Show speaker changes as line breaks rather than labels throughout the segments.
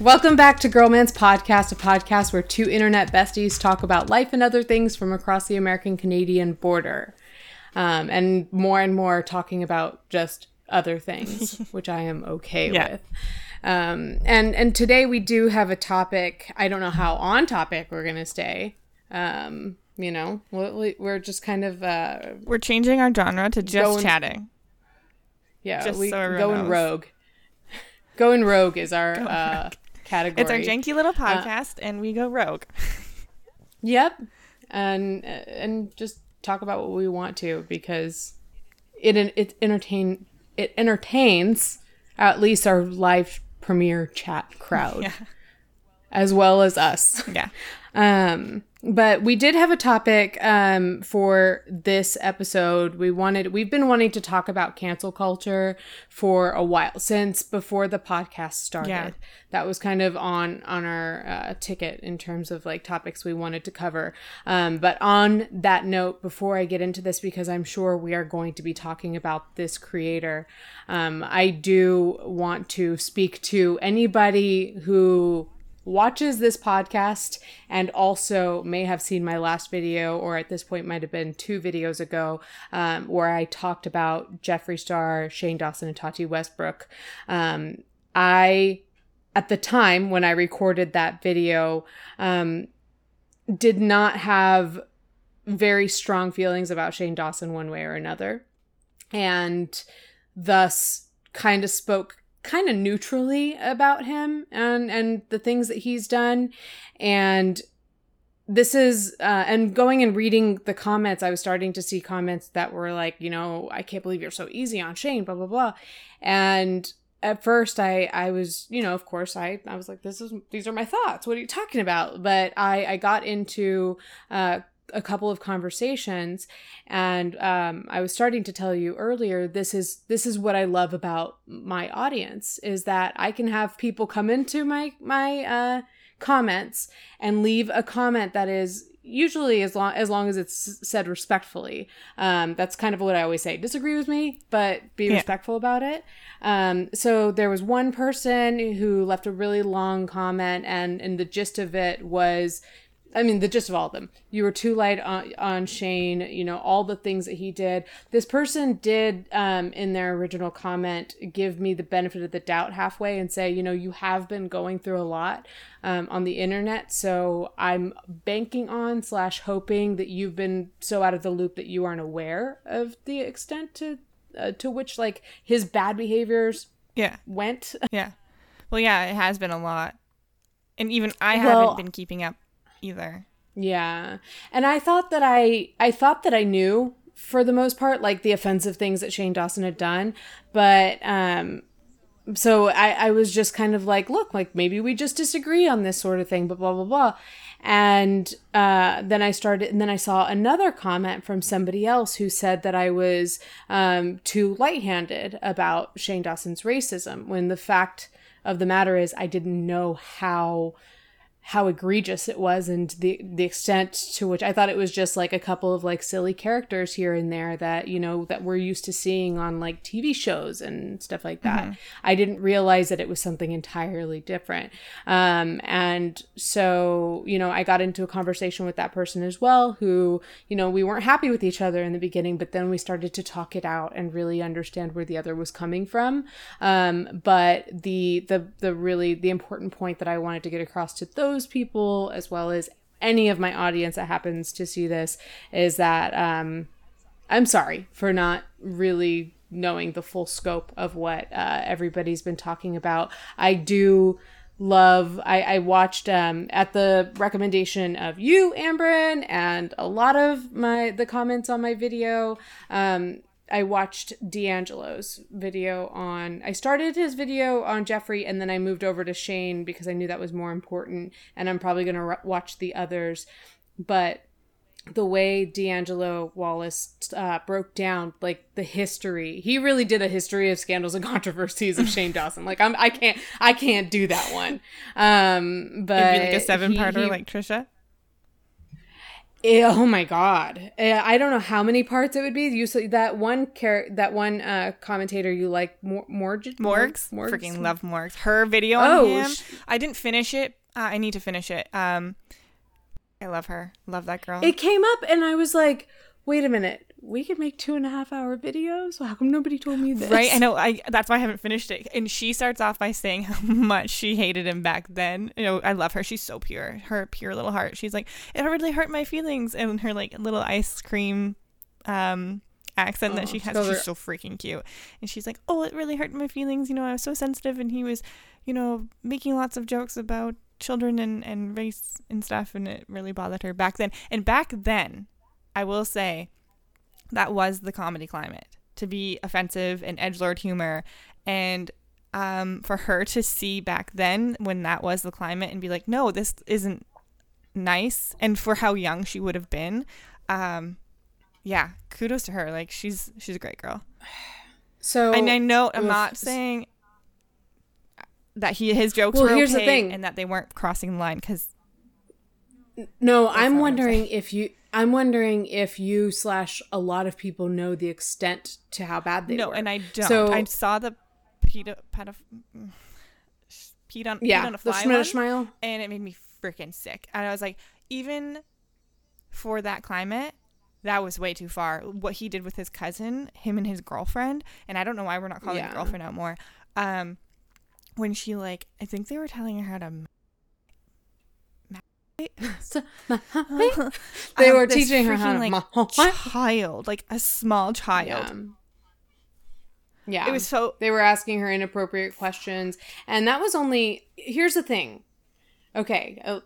Welcome back to Girl Man's Podcast, a podcast where two internet besties talk about life and other things from across the American Canadian border. Um, and more and more talking about just other things, which I am okay
Yeah.
with. Um, and and today we do have a topic. I don't know how on topic we're gonna stay. Um, you know, we- we're just kind of uh,
We're changing our genre to just
Going-
chatting.
yeah,
Just
we
so
going
knows.
rogue. Going rogue is our uh, category.
It's our janky little podcast, and we go rogue.
Yep, and and just talk about what we want to because it it entertain it entertains at least our live premiere chat crowd
Yeah.
as well as us.
Yeah.
Um, but we did have a topic um, for this episode. We wanted, we've been wanting to talk about cancel culture for a while since before the podcast started.
Yeah.
That was kind of on on our uh, ticket in terms of like topics we wanted to cover. Um, but on that note, before I get into this, because I'm sure we are going to be talking about this creator, um, I do want to speak to anybody who watches this podcast and also may have seen my last video or at this point might have been two videos ago um, where i talked about jeffree star shane dawson and tati westbrook. Um, i at the time when i recorded that video um, did not have very strong feelings about shane dawson one way or another. And thus kind of spoke kind of neutrally about him and and the things that he's done. And this is uh, and going and reading the comments i was starting to see comments that were like you know i can't believe you're so easy on shane blah blah blah. And at first i i was you know of course i i was like this is these are my thoughts. What are you talking about? But i i got into uh a couple of conversations and um, i was starting to tell you earlier this is this is what i love about my audience is that i can have people come into my my uh, comments and leave a comment that is usually as long as long as it's said respectfully um, that's kind of what i always say disagree with me but be
Yeah.
respectful about it um, so there was one person who left a really long comment and and the gist of it was I mean, the gist of all of them. You were too light on, on Shane, you know, all the things that he did. This person did, um, in their original comment, give me the benefit of the doubt halfway and say, you know, you have been going through a lot um, on the internet. So I'm banking on slash hoping that you've been so out of the loop that you aren't aware of the extent to, uh, to which, like, his bad behaviors
Yeah.
went.
Yeah. Well, yeah, it has been a lot. And even I
Well-
haven't been keeping up either.
Yeah. And I thought that I I thought that I knew for the most part like the offensive things that Shane Dawson had done, but um so I I was just kind of like, look, like maybe we just disagree on this sort of thing, but blah blah blah. And uh, then I started, and then I saw another comment from somebody else who said that I was um, too light-handed about Shane Dawson's racism. When the fact of the matter is, I didn't know how how egregious it was and the the extent to which I thought it was just like a couple of like silly characters here and there that you know that we're used to seeing on like TV shows and stuff like that. I didn't realize that it was something entirely different. Um and so, you know, I got into a conversation with that person as well who, you know, we weren't happy with each other in the beginning, but then we started to talk it out and really understand where the other was coming from. Um but the the the really the important point that I wanted to get across to those people as well as any of my audience that happens to see this is that um I'm sorry for not really knowing the full scope of what uh, everybody's been talking about. I do love I, I watched um at the recommendation of you Ambrin and a lot of my the comments on my video um I watched D'Angelo's video on I started his video on Jeffree and then I moved over to Shane because I knew that was more important and I'm probably going to re- watch the others but the way D'Angelo Wallace uh, broke down like the history. He really did a history of scandals and controversies of Shane Dawson. Like I'm, I can't, I can't do that one. Um, but
It'd be like a seven parter like Trisha.
Eh, oh my god! Eh, I don't know how many parts it would be. You said that one char- that one uh, commentator you like, Mor- Morg-
Morgs,
Morgs?
freaking love Morgs. Her video
Oh,
on him.
sh-
I didn't finish it. Uh, I need to finish it. Um, I love her. Love that girl.
It came up, and I was like, "Wait a minute, we could make two and a half hour videos. How come nobody told me this?"
Right, I know. I that's why I haven't finished it. And she starts off by saying how much she hated him back then. You know, I love her. She's so pure. Her pure little heart. She's like, it really hurt my feelings, and her like little ice cream, um, accent that
Oh,
she has. She's so freaking cute. And she's like, oh, it really hurt my feelings. You know, I was so sensitive, and he was, you know, making lots of jokes about children and and race and stuff, and it really bothered her back then. And back then, I will say that was the comedy climate to be offensive and edge lord humor. And um, for her to see back then when that was the climate and be like no this isn't nice. And for how young she would have been um, yeah kudos to her. Like she's she's a great girl.
So
and i know i'm not saying that he his jokes
Well,
were
here's the
okay
thing.
and that they weren't crossing the line because
No,
That's
I'm
not what I'm
wondering if you. I'm wondering if you slash a lot of people know the extent to how bad they
no
were.
and i don't
So-
i saw the pedo pedo peed on,
yeah,
peed on a
the
fly
smile
one.
smile.
and it made me freaking sick. And I was like, even for that climate, that was way too far. What he did with his cousin, him and his girlfriend, and I don't know why we're not calling
Yeah.
girlfriend out more. Um, when she like, I think they were telling her how to. They
were teaching her how to
like child, like a small child.
Yeah. Yeah.
It was so
They were asking her inappropriate questions, and that was only. Here's the thing. Okay, uh,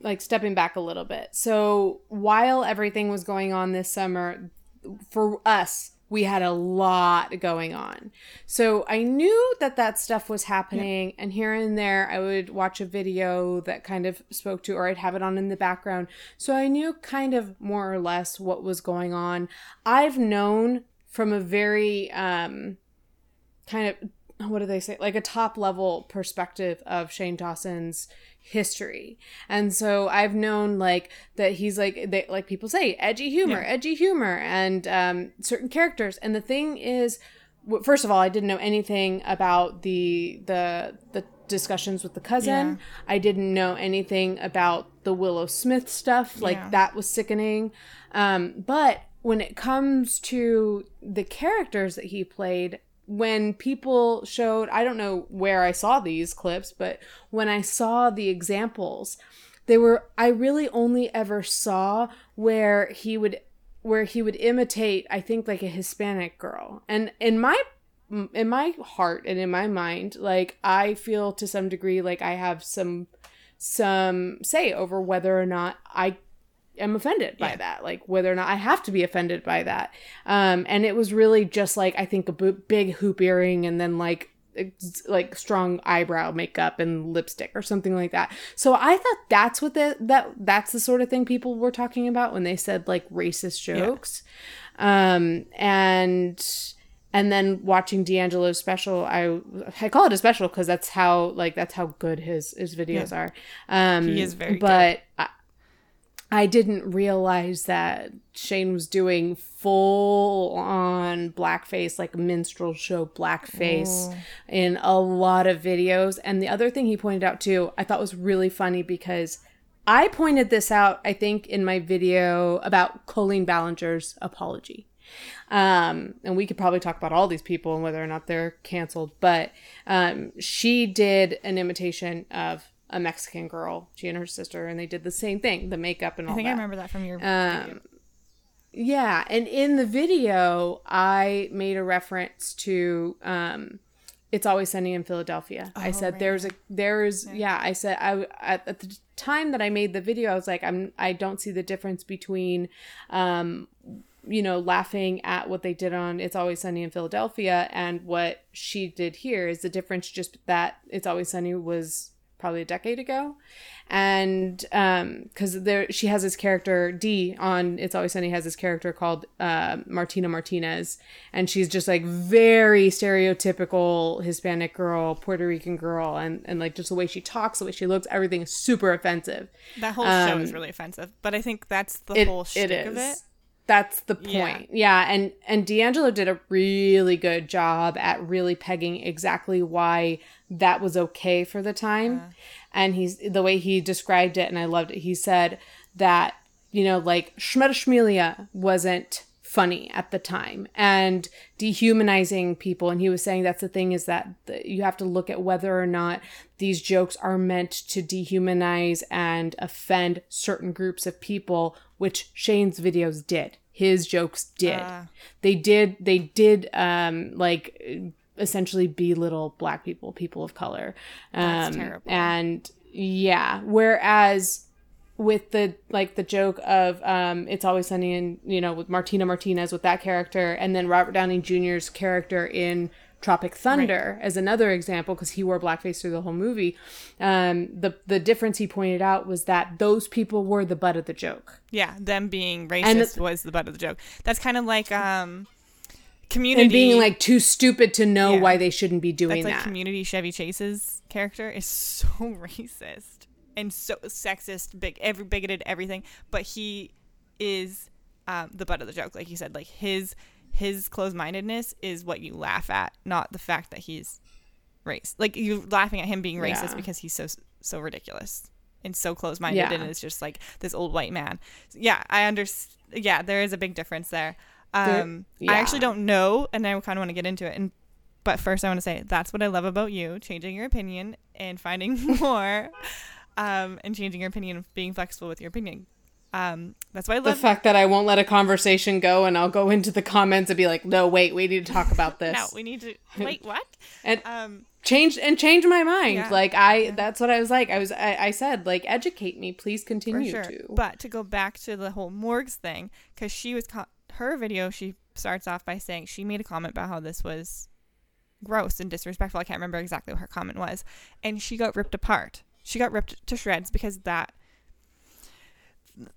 like stepping back a little bit. So while everything was going on this summer, for us, we had a lot going on. So I knew that that stuff was happening, and here and there, I would watch a video that kind of spoke to, or I'd have it on in the background. So I knew kind of more or less what was going on. I've known from a very um, kind of what do they say like a top level perspective of Shane Dawson's history. And so I've known like that he's like they like people say edgy humor,
Yeah.
edgy humor and um certain characters. And the thing is first of all, I didn't know anything about the the the discussions with the cousin. I didn't know anything about the Willow Smith stuff. Like
Yeah.
that was sickening. Um but when it comes to the characters that he played, when people showed, I don't know where I saw these clips, but when I saw the examples, they were, I really only ever saw where he would, where he would imitate, I think like a Hispanic girl. And in my, in my heart and in my mind, like I feel to some degree like I have some, some say over whether or not I am offended by
Yeah.
that like whether or not i have to be offended by that. Um and it was really just like i think a b- big hoop earring and then like like strong eyebrow makeup and lipstick or something like that. So i thought that's what the that that's the sort of thing people were talking about when they said like racist jokes. Um and and then watching D'Angelo's special, I I call it a special because that's how like that's how good his his videos are. Um,
He is very
but I, I didn't realize that Shane was doing full on blackface, like minstrel show blackface, in a lot of videos. And the other thing he pointed out too, I thought was really funny because I pointed this out, I think, in my video about Colleen Ballinger's apology. Um, and we could probably talk about all these people and whether or not they're canceled, but um, she did an imitation of a Mexican girl, she and her sister, and they did the same thing, the makeup and all
I think
that.
I remember that from your video.
Um, yeah, and in the video, I made a reference to um, "It's Always Sunny in Philadelphia." I
Oh,
said,
right,
"There's a there's yeah." I said I at, at the time that I made the video, I was like, "I'm I don't see the difference between." Um, you know, laughing at what they did on It's Always Sunny in Philadelphia and what she did here is the difference just that It's Always Sunny was probably a decade ago, and um, because there she has this character D on It's Always Sunny has this character called uh, Martina Martinez, and she's just like very stereotypical Hispanic girl, Puerto Rican girl, and and like just the way she talks, the way she looks, everything is super offensive.
That whole show is really offensive, but I think that's the
It-
whole
it
of it.
That's the
Yeah.
point. Yeah. and and D'Angelo did a really good job at really pegging exactly why that was okay for the time. And he's the way he described it, and I loved it. He said that you know, like Schmelia wasn't funny at the time and dehumanizing people and he was saying that's the thing is that you have to look at whether or not these jokes are meant to dehumanize and offend certain groups of people which Shane's videos did his jokes did
Ah.
they did they did um like essentially belittle black people people of color um
That's terrible.
and yeah whereas with the like the joke of um it's always sunny and you know with martina martinez with that character and then robert downey jr's character in tropic thunder as another example because he wore blackface through the whole movie um the the difference he pointed out was that those people were the butt of the joke
Yeah, them being racist
it-
was the butt of the joke. That's kind of like um, community
and being like too stupid to know
Yeah.
why they shouldn't be doing
That's like
that
Community Chevy Chase's character is so racist and so sexist, big, every bigoted, everything. But he is um, the butt of the joke, like you said. Like his his closed mindedness is what you laugh at, not the fact that he's race. Like you're laughing at him being racist
Yeah.
because he's so so ridiculous and so closed minded,
Yeah.
and it's just like this old white man. Yeah, I understand. Yeah, there is a big difference there. Um, I actually don't know, and I kind of want to get into it. And but first, I want to say that's what I love about you: changing your opinion and finding more, um, and changing your opinion, being flexible with your opinion. Um, that's why I love the
fact that I won't let a conversation go and I'll go into the comments and be like, no, wait, we need to talk about this.
no, we need to wait. What?
and
Um,
change and change my mind.
Yeah.
Like I that's what I was like. I was I, I said, like, educate me, please continue
sure.
to.
But to go back to the whole Morgs thing, because she was co- her video, she starts off by saying she made a comment about how this was gross and disrespectful. I can't remember exactly what her comment was, and she got ripped apart. She got ripped to shreds because that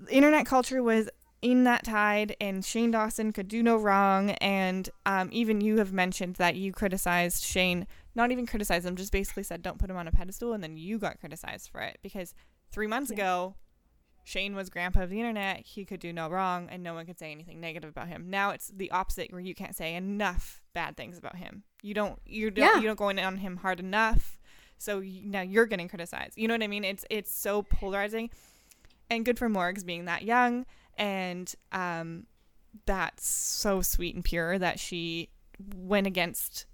internet culture was in that tide, and Shane Dawson could do no wrong. And um, even you have mentioned that you criticized Shane, not even criticized him, just basically said don't put him on a pedestal, and then you got criticized for it because three months ago Shane was grandpa of the internet. He could do no wrong, and no one could say anything negative about him. Now it's the opposite, where you can't say enough bad things about him. You don't, you don't,
Yeah.
you don't go in on him hard enough. So you, now you're getting criticized. You know what I mean? It's it's so polarizing, and good for Morgs being that young, and um, that's so sweet and pure that she went against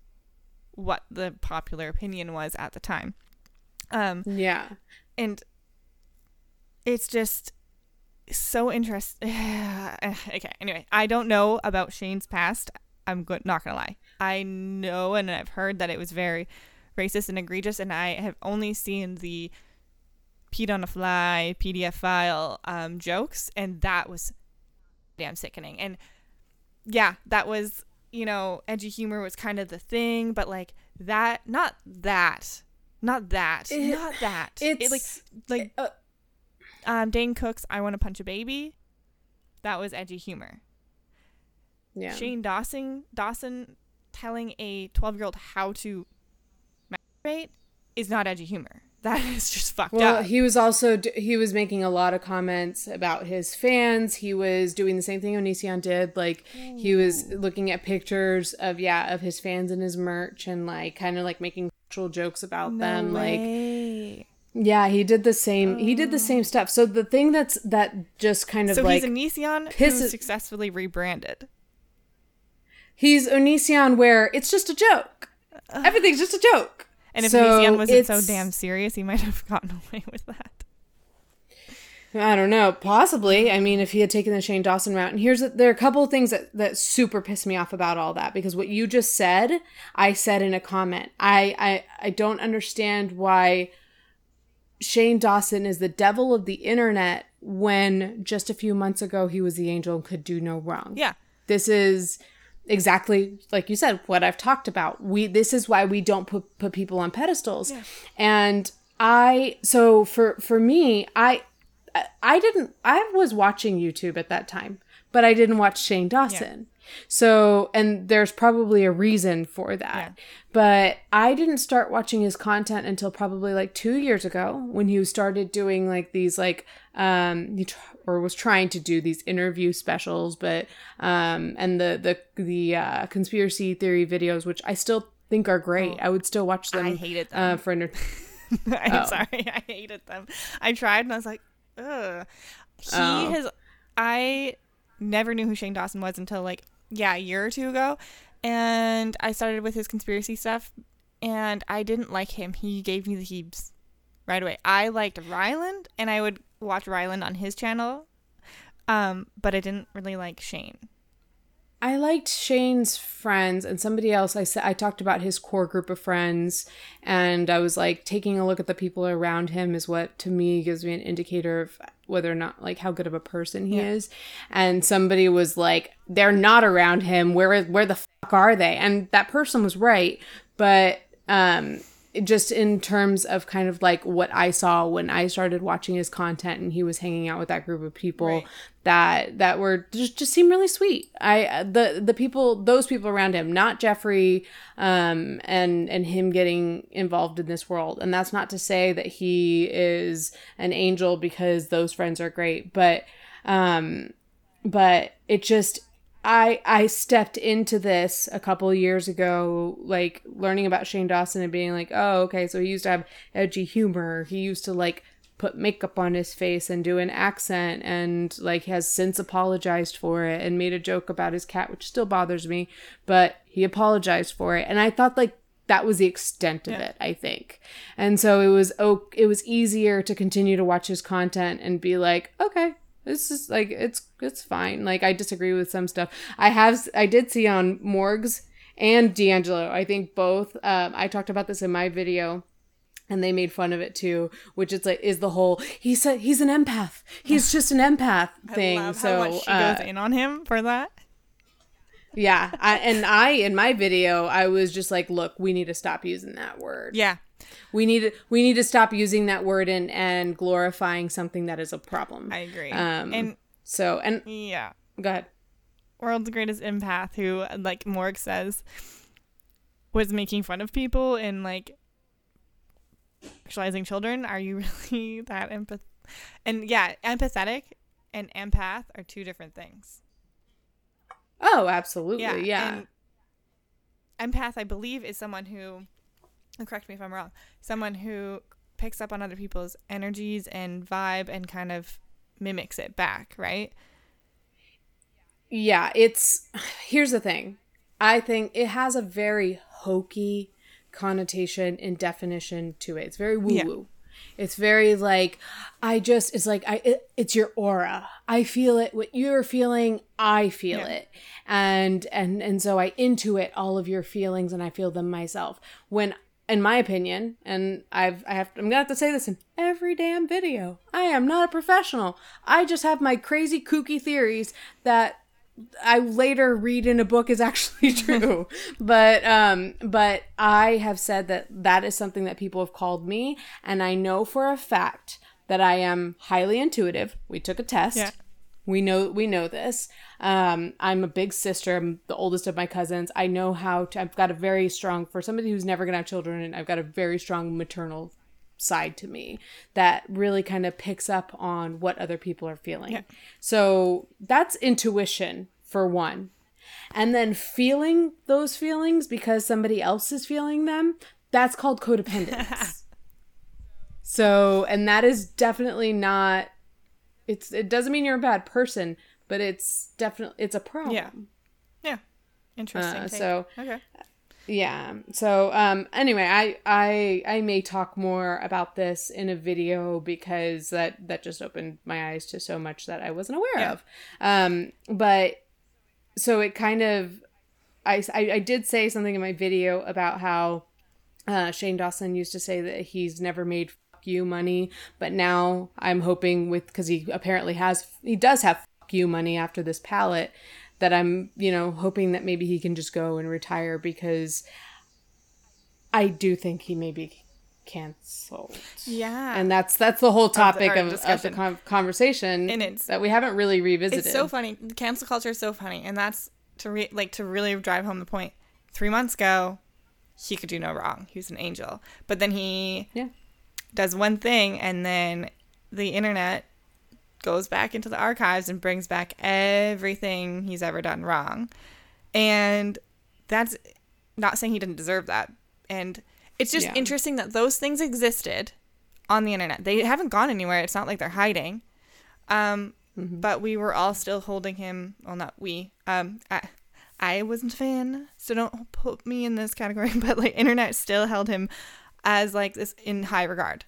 what the popular opinion was at the time. Um,
yeah.
and it's just so interesting. okay, anyway, I don't know about Shane's past. I'm good, not gonna lie. I know and I've heard that it was very racist and egregious, and I have only seen the Pete on a fly PDF file um, jokes, and that was damn sickening. And yeah, that was you know edgy humor was kind of the thing, but like that, not that, not that,
It-
not that.
It's
It, like like
uh,
um, Dane Cook's "I Want to Punch a Baby." That was edgy humor.
yeah.
Shane Dawson Dawson telling a twelve year old how to masturbate is not edgy humor. That is just fucked
Well,
up.
he was also he was making a lot of comments about his fans. He was doing the same thing Onision did. Like he was looking at pictures of yeah of his fans and his merch and like kind of like making jokes about them. Like
way.
Yeah, he did the same. He did the oh. same stuff. So the thing that's that just kind of
so
like
he's a Onision who successfully rebranded.
he's Onision where it's just a joke. Everything's just a joke.
And if
So
Onision wasn't so damn serious, he might have gotten away with that.
I don't know. Possibly. I mean, if he had taken the Shane Dawson route, and here's there are a couple of things that that super piss me off about all that because what you just said, I said in a comment. I I I don't understand why Shane Dawson is the devil of the internet when just a few months ago he was the angel and could do no wrong.
Yeah.
This is exactly like you said what I've talked about. We this is why we don't put put people on pedestals. And I so for for me, I I didn't I was watching YouTube at that time, but I didn't watch Shane Dawson. So, and there's probably a reason for that.
Yeah.
But I didn't start watching his content until probably like 2 years ago when he started doing like these like um he tr- or was trying to do these interview specials, but um and the the the uh, conspiracy theory videos which I still think are great. I would still watch them
I hated
uh,
them.
for enter-
I'm
Oh.
sorry, I hated them. I tried and I was like, ugh. He
Oh.
has. I never knew who Shane Dawson was until like yeah a year or two ago, and I started with his conspiracy stuff, and I didn't like him. He gave me the heaves right away. I liked Ryland, and I would watch Ryland on his channel, um, but I didn't really like Shane.
I liked Shane's friends and somebody else. I said I talked about his core group of friends, and I was like taking a look at the people around him is what to me gives me an indicator of whether or not like how good of a person he
Yeah.
is. And somebody was like, "They're not around him. Where where the fuck are they?" And that person was right, but um, just in terms of kind of like what I saw when I started watching his content and he was hanging out with that group of people
Right.
that that were just just seemed really sweet. I the the people those people around him, not Jeffree, um, and and him getting involved in this world. And that's not to say that he is an angel because those friends are great, but um, but it just I I stepped into this a couple years ago, like learning about Shane Dawson and being like, oh, okay, so he used to have edgy humor. He used to like put makeup on his face and do an accent and like has since apologized for it and made a joke about his cat, which still bothers me, but he apologized for it. And I thought like that was the extent of
Yeah.
it, I think. And so it was oh, it was easier to continue to watch his content and be like, okay, this is like it's it's fine. Like I disagree with some stuff. I have I did see on Morgs and D'Angelo. I think both. Um, I talked about this in my video. And they made fun of it too, which is like is the whole he said he's an empath. He's just an empath thing.
I love
so
how much she
uh,
goes in on him for that.
yeah, I, and I in my video I was just like, look, we need to stop using that word.
Yeah,
We need to we need to stop using that word and and glorifying something that is a problem.
I agree.
Um,
and
so and
yeah,
go ahead.
world's greatest empath who like morg says was making fun of people and like sexualizing children are you really that empath and yeah empathetic and empath are two different things
Oh, absolutely. Yeah.
yeah empath i believe is someone who and correct me if i'm wrong someone who picks up on other people's energies and vibe and kind of mimics it back right
Yeah, it's here's the thing. I think it has a very hokey connotation and definition to it. It's very woo woo. It's very like I just it's like I it, it's your aura. I feel it what you're feeling, I feel
Yeah.
it. And and and so I intuit all of your feelings and I feel them myself. When in my opinion, and I've I have I'm gonna have to say this in every damn video. I am not a professional. I just have my crazy kooky theories that I later read in a book is actually true. but um but I have said that that is something that people have called me and I know for a fact that I am highly intuitive. We took a test.
Yeah.
We know we know this. Um, I'm a big sister. I'm the oldest of my cousins. I know how to. I've got a very strong for somebody who's never gonna have children, and I've got a very strong maternal side to me that really kind of picks up on what other people are feeling.
Yeah.
So that's intuition for one. And then feeling those feelings because somebody else is feeling them, that's called codependence. so, and that is definitely not it's it doesn't mean you're a bad person, but it's definitely it's a problem.
Yeah. yeah interesting
Uh, so
okay
yeah. So um anyway, I I I may talk more about this in a video because that that just opened my eyes to so much that I wasn't aware
Yeah.
of. Um but so it kind of I, I I did say something in my video about how uh, Shane Dawson used to say that he's never made you money, but now I'm hoping with because he apparently has he does have fuck you money after this palette that I'm you know hoping that maybe he can just go and retire because I do think he maybe canceled.
Yeah.
And that's that's the whole topic
our
of, of, the con- conversation
And it's-
that we haven't really revisited.
It's so funny. Cancel culture is so funny, and that's to re- like to really drive home the point. Three months ago, he could do no wrong. He was an angel, but then he
Yeah.
Does one thing, and then the internet goes back into the archives and brings back everything he's ever done wrong, and that's not saying he didn't deserve that. And it's just
Yeah.
interesting that those things existed on the internet. They haven't gone anywhere. It's not like they're hiding. Um, but we were all still holding him. Well, not we. Um, I, I wasn't a fan, so don't put me in this category. But like, internet still held him as like this in high regard.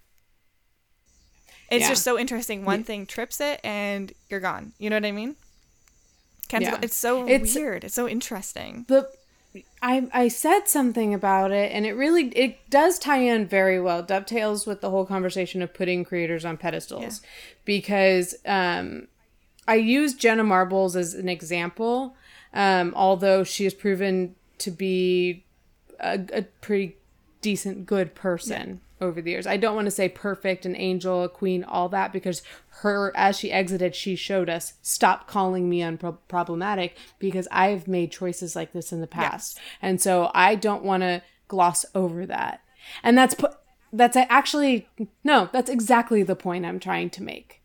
It's
Yeah.
just so interesting. One thing trips it, and you're gone. You know what I mean? Cancel.
Yeah.
It's so
It's-
weird. It's so interesting.
the I I said something about it and it really it does tie in very well dovetails with the whole conversation of putting creators on pedestals because um I use Jenna Marbles as an example um although she has proven to be a, a pretty decent good person over the years. I don't want to say perfect, an angel, a queen, all that because her as she exited, she showed us stop calling me unproblematic because I've made choices like this in the past. And so I don't want to gloss over that. And that's pu- that's actually no, that's exactly the point I'm trying to make.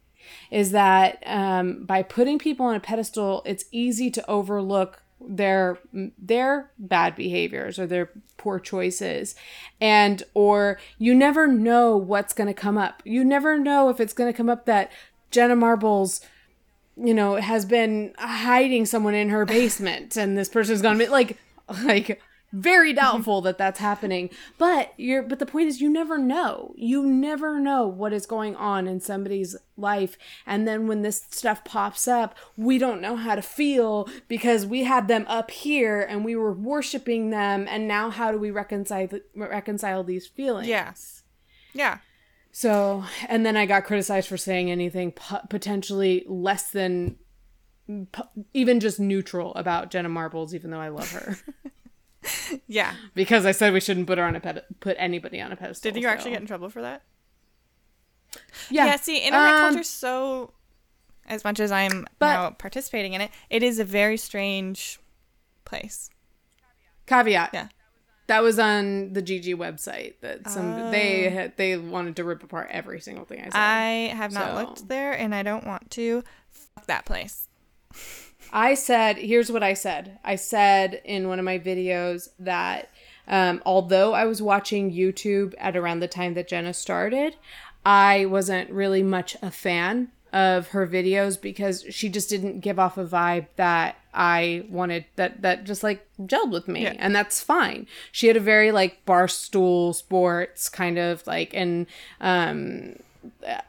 Is that um, by putting people on a pedestal, it's easy to overlook their their bad behaviors or their poor choices. And or you never know what's going to come up. You never know if it's going to come up that jenna marbles you know has been hiding someone in her basement and this person's gonna be like like very mm-hmm. doubtful that that's happening. But you're but the point is you never know. You never know what is going on in somebody's life. And then when this stuff pops up we don't know how to feel because we had them up here and we were worshiping them. And now how do we reconcile reconcile these feelings?
Yes. Yeah.
so, and then I got criticized for saying anything po- potentially less than po- even just neutral about Jenna Marbles, even though I love her,
Yeah.
because I said we shouldn't put her on a ped- put anybody on a pedestal.
Did you actually get in trouble for that?
Yeah.
Yeah, see, internet
Um,
culture's so as much as I'm
But-
now participating in it, it is a very strange place.
Caveat.
Yeah.
That was on the GG website. That some they
Oh.
had, they wanted to rip apart every single thing I said.
I have not
So-
looked there and I don't want to. Fuck that place.
I said, here's what I said. I said in one of my videos that um, although I was watching YouTube at around the time that Jenna started, I wasn't really much a fan of her videos because she just didn't give off a vibe that I wanted that that just like gelled with me
Yeah.
and that's fine. She had a very like barstool sports kind of like and um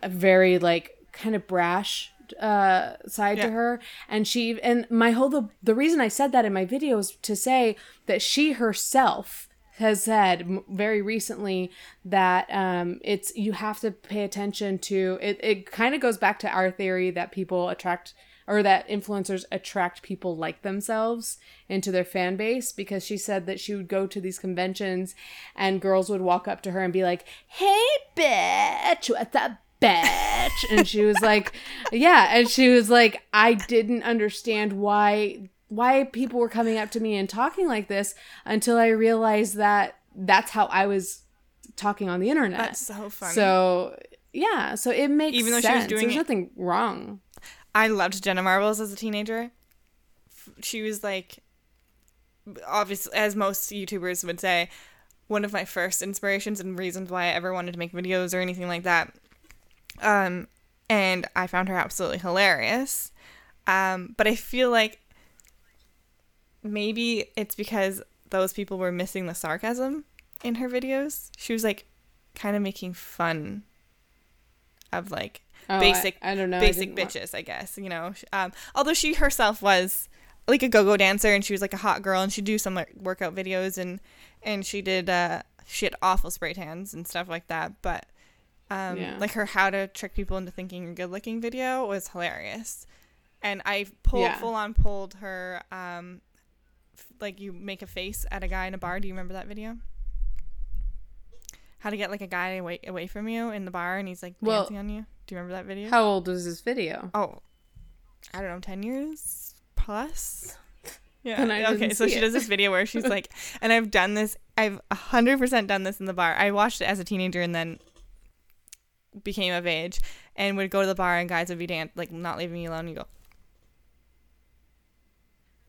a very like kind of brash uh side to her. And she and my whole the, the reason i said that in my video is to say that she herself has said very recently that um it's you have to pay attention to it it kind of goes back to our theory that people attract or that influencers attract people like themselves into their fan base because she said that she would go to these conventions and girls would walk up to her and be like, "Hey, bitch, what's up, bitch?" and she was like, "Yeah," and she was like, "I didn't understand why why people were coming up to me and talking like this until I realized that that's how I was talking on the internet."
That's so funny.
So yeah, so it makes
Even though she was doing
There's
it-
nothing wrong.
I loved Jenna Marbles as a teenager. She was like, obviously, as most YouTubers would say, one of my first inspirations and reasons why I ever wanted to make videos or anything like that. Um, and I found her absolutely hilarious. Um, but I feel like maybe it's because those people were missing the sarcasm in her videos. She was like kind of making fun of like
Oh,
basic
I, don't know.
Basic
wa-
bitches, I guess. You know, um, although she herself was like a go-go dancer and she was like a hot girl and she'd do some like workout videos and and she did uh she had awful spray tans and stuff like that. But um,
Yeah.
like her how to trick people into thinking you're good looking video was hilarious. And I pulled
Yeah.
full on pulled her um like you make a face at a guy in a bar. Do you remember that video? how to get like a guy away away from you in the bar, and he's like
Well,
dancing on you. Do you remember that video?
How old was this video?
Oh, I don't know, ten years plus. Yeah.
And I
okay, so she
it.
does this video where she's like, and I've done this. I've hundred percent done this in the bar. I watched it as a teenager and then became of age, and would go to the bar and guys would be dan- like not leaving me alone. You go,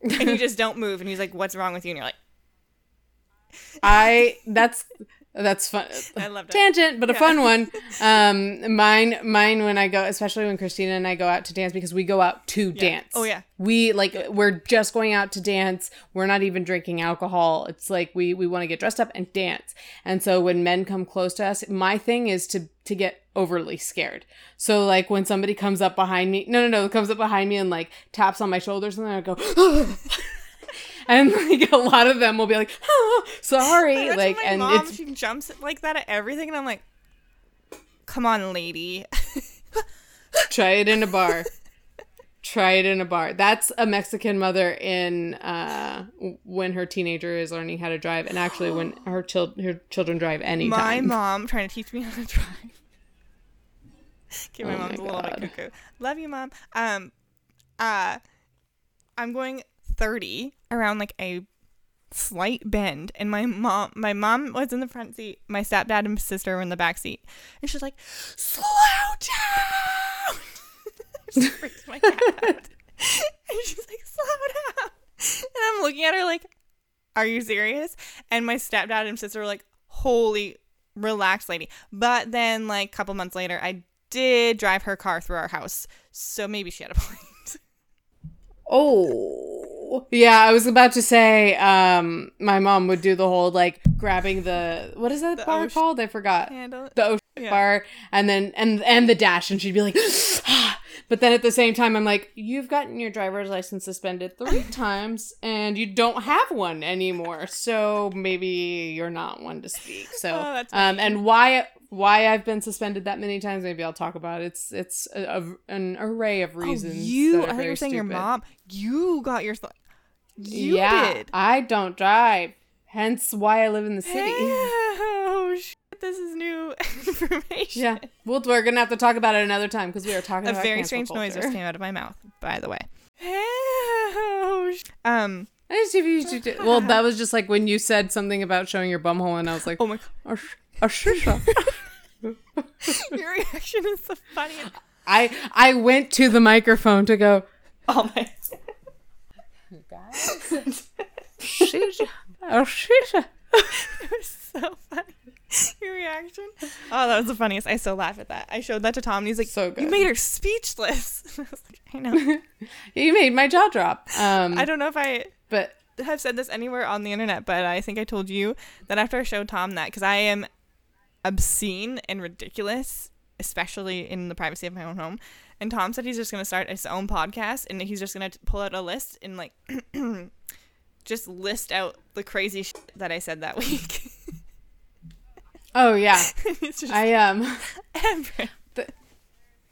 and you just don't move, and he's like, "What's wrong with you?" And you're like,
I that's that's fun.
"I loved it."
Tangent, but a fun one. Um, mine, mine when I go, especially when Christina and I go out to dance because we go out to dance.
Oh, yeah.
we like we're just going out to dance. We're not even drinking alcohol. It's like we we want to get dressed up and dance. And so when men come close to us, my thing is to to get overly scared. So like when somebody comes up behind me, no, no, no, comes up behind me and like taps on my shoulders, and then I go. And like a lot of them will be like, oh, sorry, like,
my
and
mom,
it's
she jumps like that at everything, and I'm like, "Come on, lady."
Try it in a bar. Try it in a bar. That's a Mexican mother in uh, when her teenager is learning how to drive, and actually when her chil- her children drive anytime.
my mom trying to teach me how to drive. Okay, my
Oh my
mom's a little bit cuckoo. Love you, mom. Um, uh, I'm going 30 around like a slight bend, and my mom, my mom was in the front seat. My stepdad and sister were in the back seat, and she's like, "Slow down." she freaked my out. and she's like, "Slow down," and I'm looking at her like, "Are you serious?" And my stepdad and sister were like, "Holy." Relax, lady. But then, like, a couple months later, I did drive her car through our house. So maybe she had a point.
oh, yeah. I was about to say, um, my mom would do the whole like grabbing the what is that
The
bar
ocean-
called? I forgot.
Handle.
the ocean
Yeah.
bar and then and and the dash and she'd be like but then at the same time i'm like you've gotten your driver's license suspended three times and you don't have one anymore so maybe you're not one to speak so
Oh,
um and why why i've been suspended that many times maybe i'll talk about it. it's it's a, a- an array of reasons
Oh, you. I thought you
very
were saying your mom. You got your. You
yeah
did.
i don't drive hence why i live in the city
Oh shit! This is new information.
yeah well we're gonna have to talk about it another time because we are talking
A
about
very strange noise just came out of my mouth. By the way. Oh, sh- um.
Well, that was just like when you said something about showing your bumhole, and I was like,
Oh my.
a, sh- a shisha.
Your reaction is the funniest.
I I went to the microphone to go.
Oh my.
Shisha, a shisha.
It was so funny. Your reaction. Oh, that was the funniest. I so laugh at that. I showed that to Tom, and he's like,
So good, "You
made her speechless." I was like, "I know."
You made my jaw drop. Um,
I don't know if I
but
have said this anywhere on the internet, but I think I told you that after I showed Tom that because I am obscene and ridiculous, especially in the privacy of my own home. And Tom said he's just gonna start his own podcast, and he's just gonna pull out a list and like just list out the crazy shit that I said that week.
oh yeah,
it's just
I um.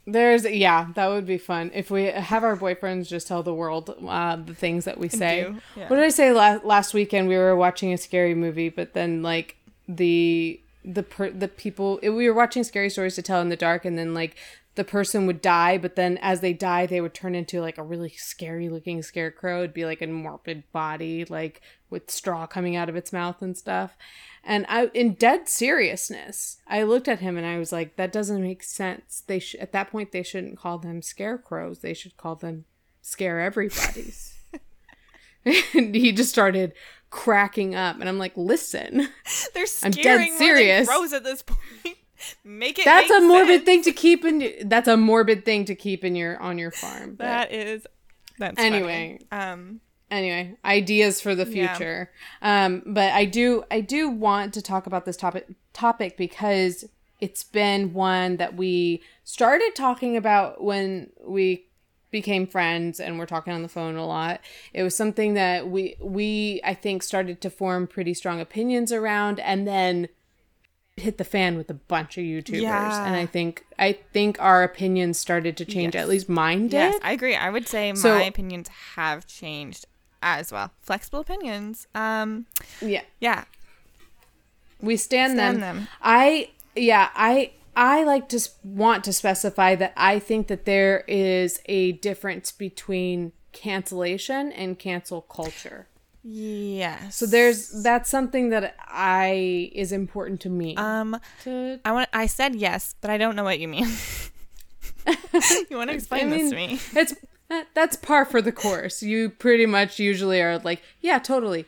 There's yeah, that would be fun if we have our boyfriends just tell the world uh, the things that we say.
yeah.
What did I say la- last weekend? We were watching a scary movie, but then like the the per- the people it, we were watching scary stories to tell in the dark, and then like the person would die, but then as they die, they would turn into like a really scary looking scarecrow. It'd be like a morbid body, like with straw coming out of its mouth and stuff. And I, in dead seriousness, I looked at him and I was like, "That doesn't make sense. They sh- at that point they shouldn't call them scarecrows. They should call them scare everybody's." and he just started cracking up, and I'm like, "Listen,
They're
I'm dead
scaring more
serious.
than crows at this point. Make it.
that's
make
a morbid
sense.
thing to keep in. That's a morbid thing to keep in your on your farm." But
That is. That's
Anyway.
funny. Um.
anyway ideas for the
Yeah.
future um but i do i do want to talk about this topic topic because it's been one that we started talking about when we became friends and we're talking on the phone a lot it was something that we we i think started to form pretty strong opinions around and then hit the fan with a bunch of youtubers
Yeah.
and i think i think our opinions started to change
Yes.
at least mine did
Yes, I agree. I would say
So-
my opinions have changed as well. Flexible opinions. Um.
yeah
Yeah.
We stand,
Stand
them.
them.
I yeah, I I like to want to specify that I think that there is a difference between cancellation and cancel culture.
Yes.
So there's that's something that I is important to me.
um
to,
I want I said yes, but I don't know what you mean. you want to explain
I
this to me?
it's that's par for the course. You pretty much usually are like, yeah, totally.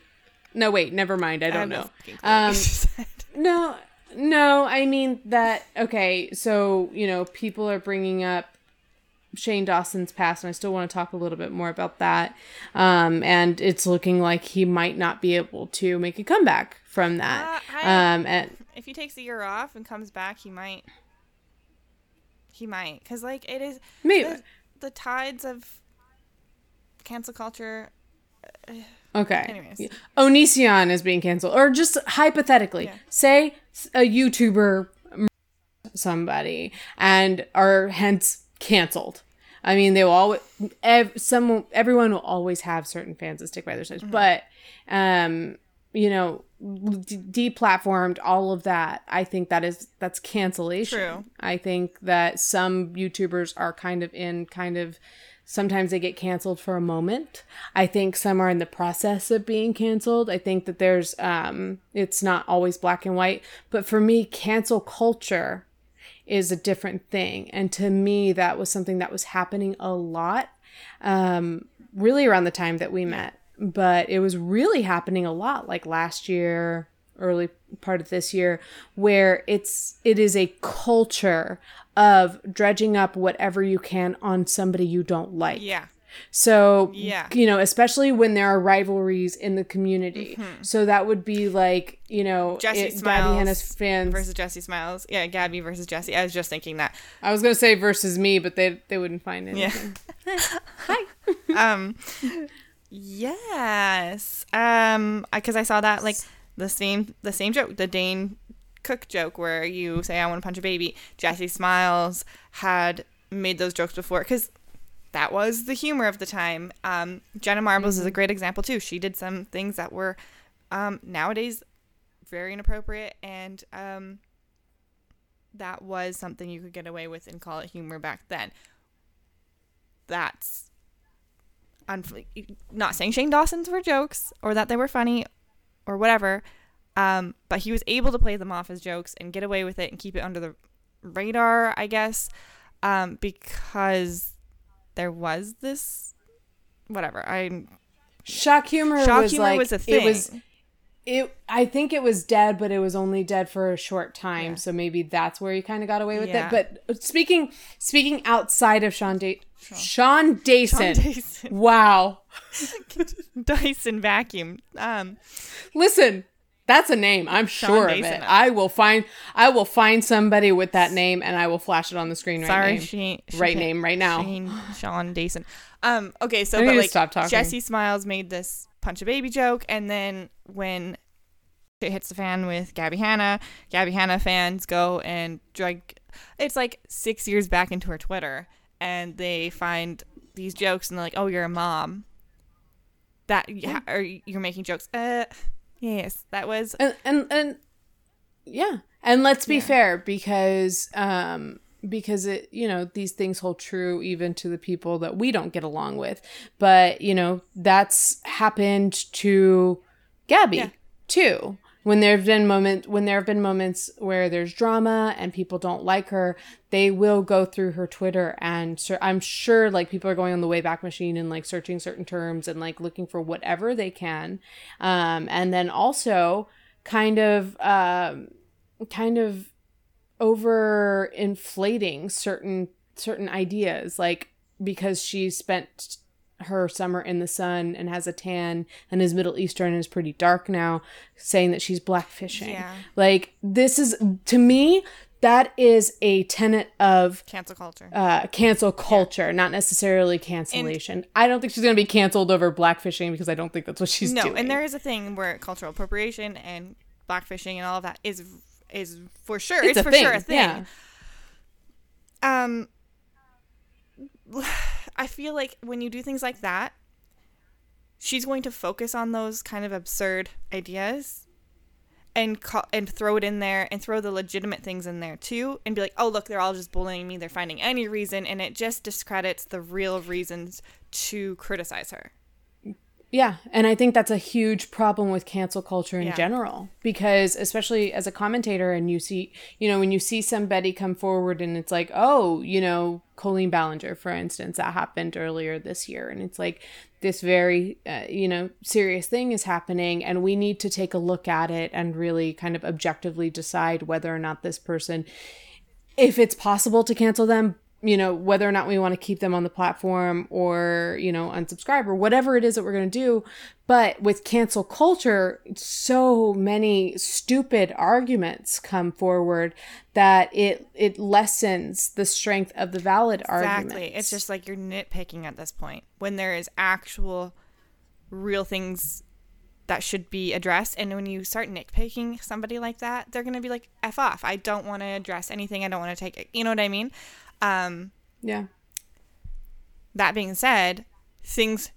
No, wait, never mind. I don't
have no
know.
fucking clue what
Um. No, no, I mean that. Okay, so you know, people are bringing up Shane Dawson's past, and I still want to talk a little bit more about that. Um, and it's looking like he might not be able to make a comeback from that.
Uh,
um, and
if he takes a year off and comes back, he might. He might, cause like it is
maybe
the, the tides of cancel culture.
okay.
anyways.
Onision is being canceled, or just hypothetically,
Yeah.
say a YouTuber somebody and are hence canceled. I mean, they will always ev- some everyone will always have certain fans that stick by their sides,
Mm-hmm.
but um, you know, d- deplatformed, all of that. I think that is that's cancellation.
True.
I think that some YouTubers are kind of in kind of sometimes they get canceled for a moment. I think some are in the process of being canceled. I think that there's um it's not always black and white, but for me cancel culture is a different thing. And to me that was something that was happening a lot um really around the time that we met. But it was really happening a lot like last year, early part of this year where it's it is a culture of dredging up whatever you can on somebody you don't like.
Yeah.
So,
Yeah.
you know, especially when there are rivalries in the community. So that would be like, you know,
Mm-hmm. Jesse
it, Gabby
Smiles
Hanna's fans.
Versus Jesse Smiles. Yeah, Gabby versus Jesse. I was just thinking that.
I was going to say versus me, but they they wouldn't find
Yeah.
Hi.
um yes um because I, saw that like the same the same joke the dane cook joke where you say i want to punch a baby jesse smiles had made those jokes before because that was the humor of the time. Um jenna marbles is a great example too. She did some things that were um nowadays very inappropriate and um that was something you could get away with and call it humor back then. That's unf- not saying Shane Dawson's were jokes or that they were funny or whatever, um, but he was able to play them off as jokes and get away with it and keep it under the radar, I guess, um, because there was this whatever. I
Shock humor
shock
was
humor
like
was a thing.
it was it I think it was dead, but it was only dead for a short time.
Yeah.
So maybe that's where he kind of got away with
Yeah.
it. But speaking speaking outside of Sean da- Sean Dayson.
Sean Dyson,
Wow.
Dyson vacuum. Um,
Listen, that's a name. I'm sure of
Dayson.
it. I will find I will find somebody with that name and I will flash it on the screen right
sorry,
name.
Shane,
right
Shane-
name right now.
Shane, Sean Dayson. Um, okay, so but like
stop talking.
Jesse Smiles made this punch a baby joke, and then when it hits the fan with Gabby Hanna, Gabby Hanna fans go and drag. It's like six years back into her Twitter, and they find these jokes, and they're like, "Oh, you're a mom." That yeah, or you're making jokes. Uh, yes, that was
and and and yeah and let's be
Yeah.
fair because um because it you know these things hold true even to the people that we don't get along with but you know that's happened to gabby
Yeah.
too when there have been moment when there have been moments where there's drama and people don't like her they will go through her twitter and ser- i'm sure like people are going on the wayback machine and like searching certain terms and like looking for whatever they can. Um and then also kind of um kind of over inflating certain certain ideas like because she spent her summer in the sun and has a tan and is middle eastern and is pretty dark now saying that she's blackfishing
Yeah.
like this is to me that is a tenet of
cancel culture.
uh, cancel culture, not necessarily cancellation. I don't think she's going to be canceled over blackfishing because I don't think that's what she's
no,
doing.
No, and there is a thing where cultural appropriation and blackfishing and all of that is is for sure. It's,
a
for
thing,
sure a thing.
yeah.
Um, I feel like when you do things like that, she's going to focus on those kind of absurd ideas, and and throw it in there and throw the legitimate things in there too and be like, "Oh, look, they're all just bullying me. They're finding any reason." And it just discredits the real reasons to criticize her.
Yeah, and I think that's a huge problem with cancel culture in
Yeah.
general because especially as a commentator and you see, you know, when you see somebody come forward and it's like, "Oh, you know, Colleen Ballinger, for instance, that happened earlier this year." And it's like this very, uh, you know, serious thing is happening and we need to take a look at it and really kind of objectively decide whether or not this person if it's possible to cancel them, you know, whether or not we want to keep them on the platform or, you know, unsubscribe or whatever it is that we're going to do. But with cancel culture, so many stupid arguments come forward that it it lessens the strength of the valid.
Exactly. It's just like you're nitpicking at this point when there is actual real things that should be addressed. And when you start nitpicking somebody like that, they're going to be like, F off. I don't want to address anything. I don't want to take it. You know what I mean? Um,
yeah.
that being said, things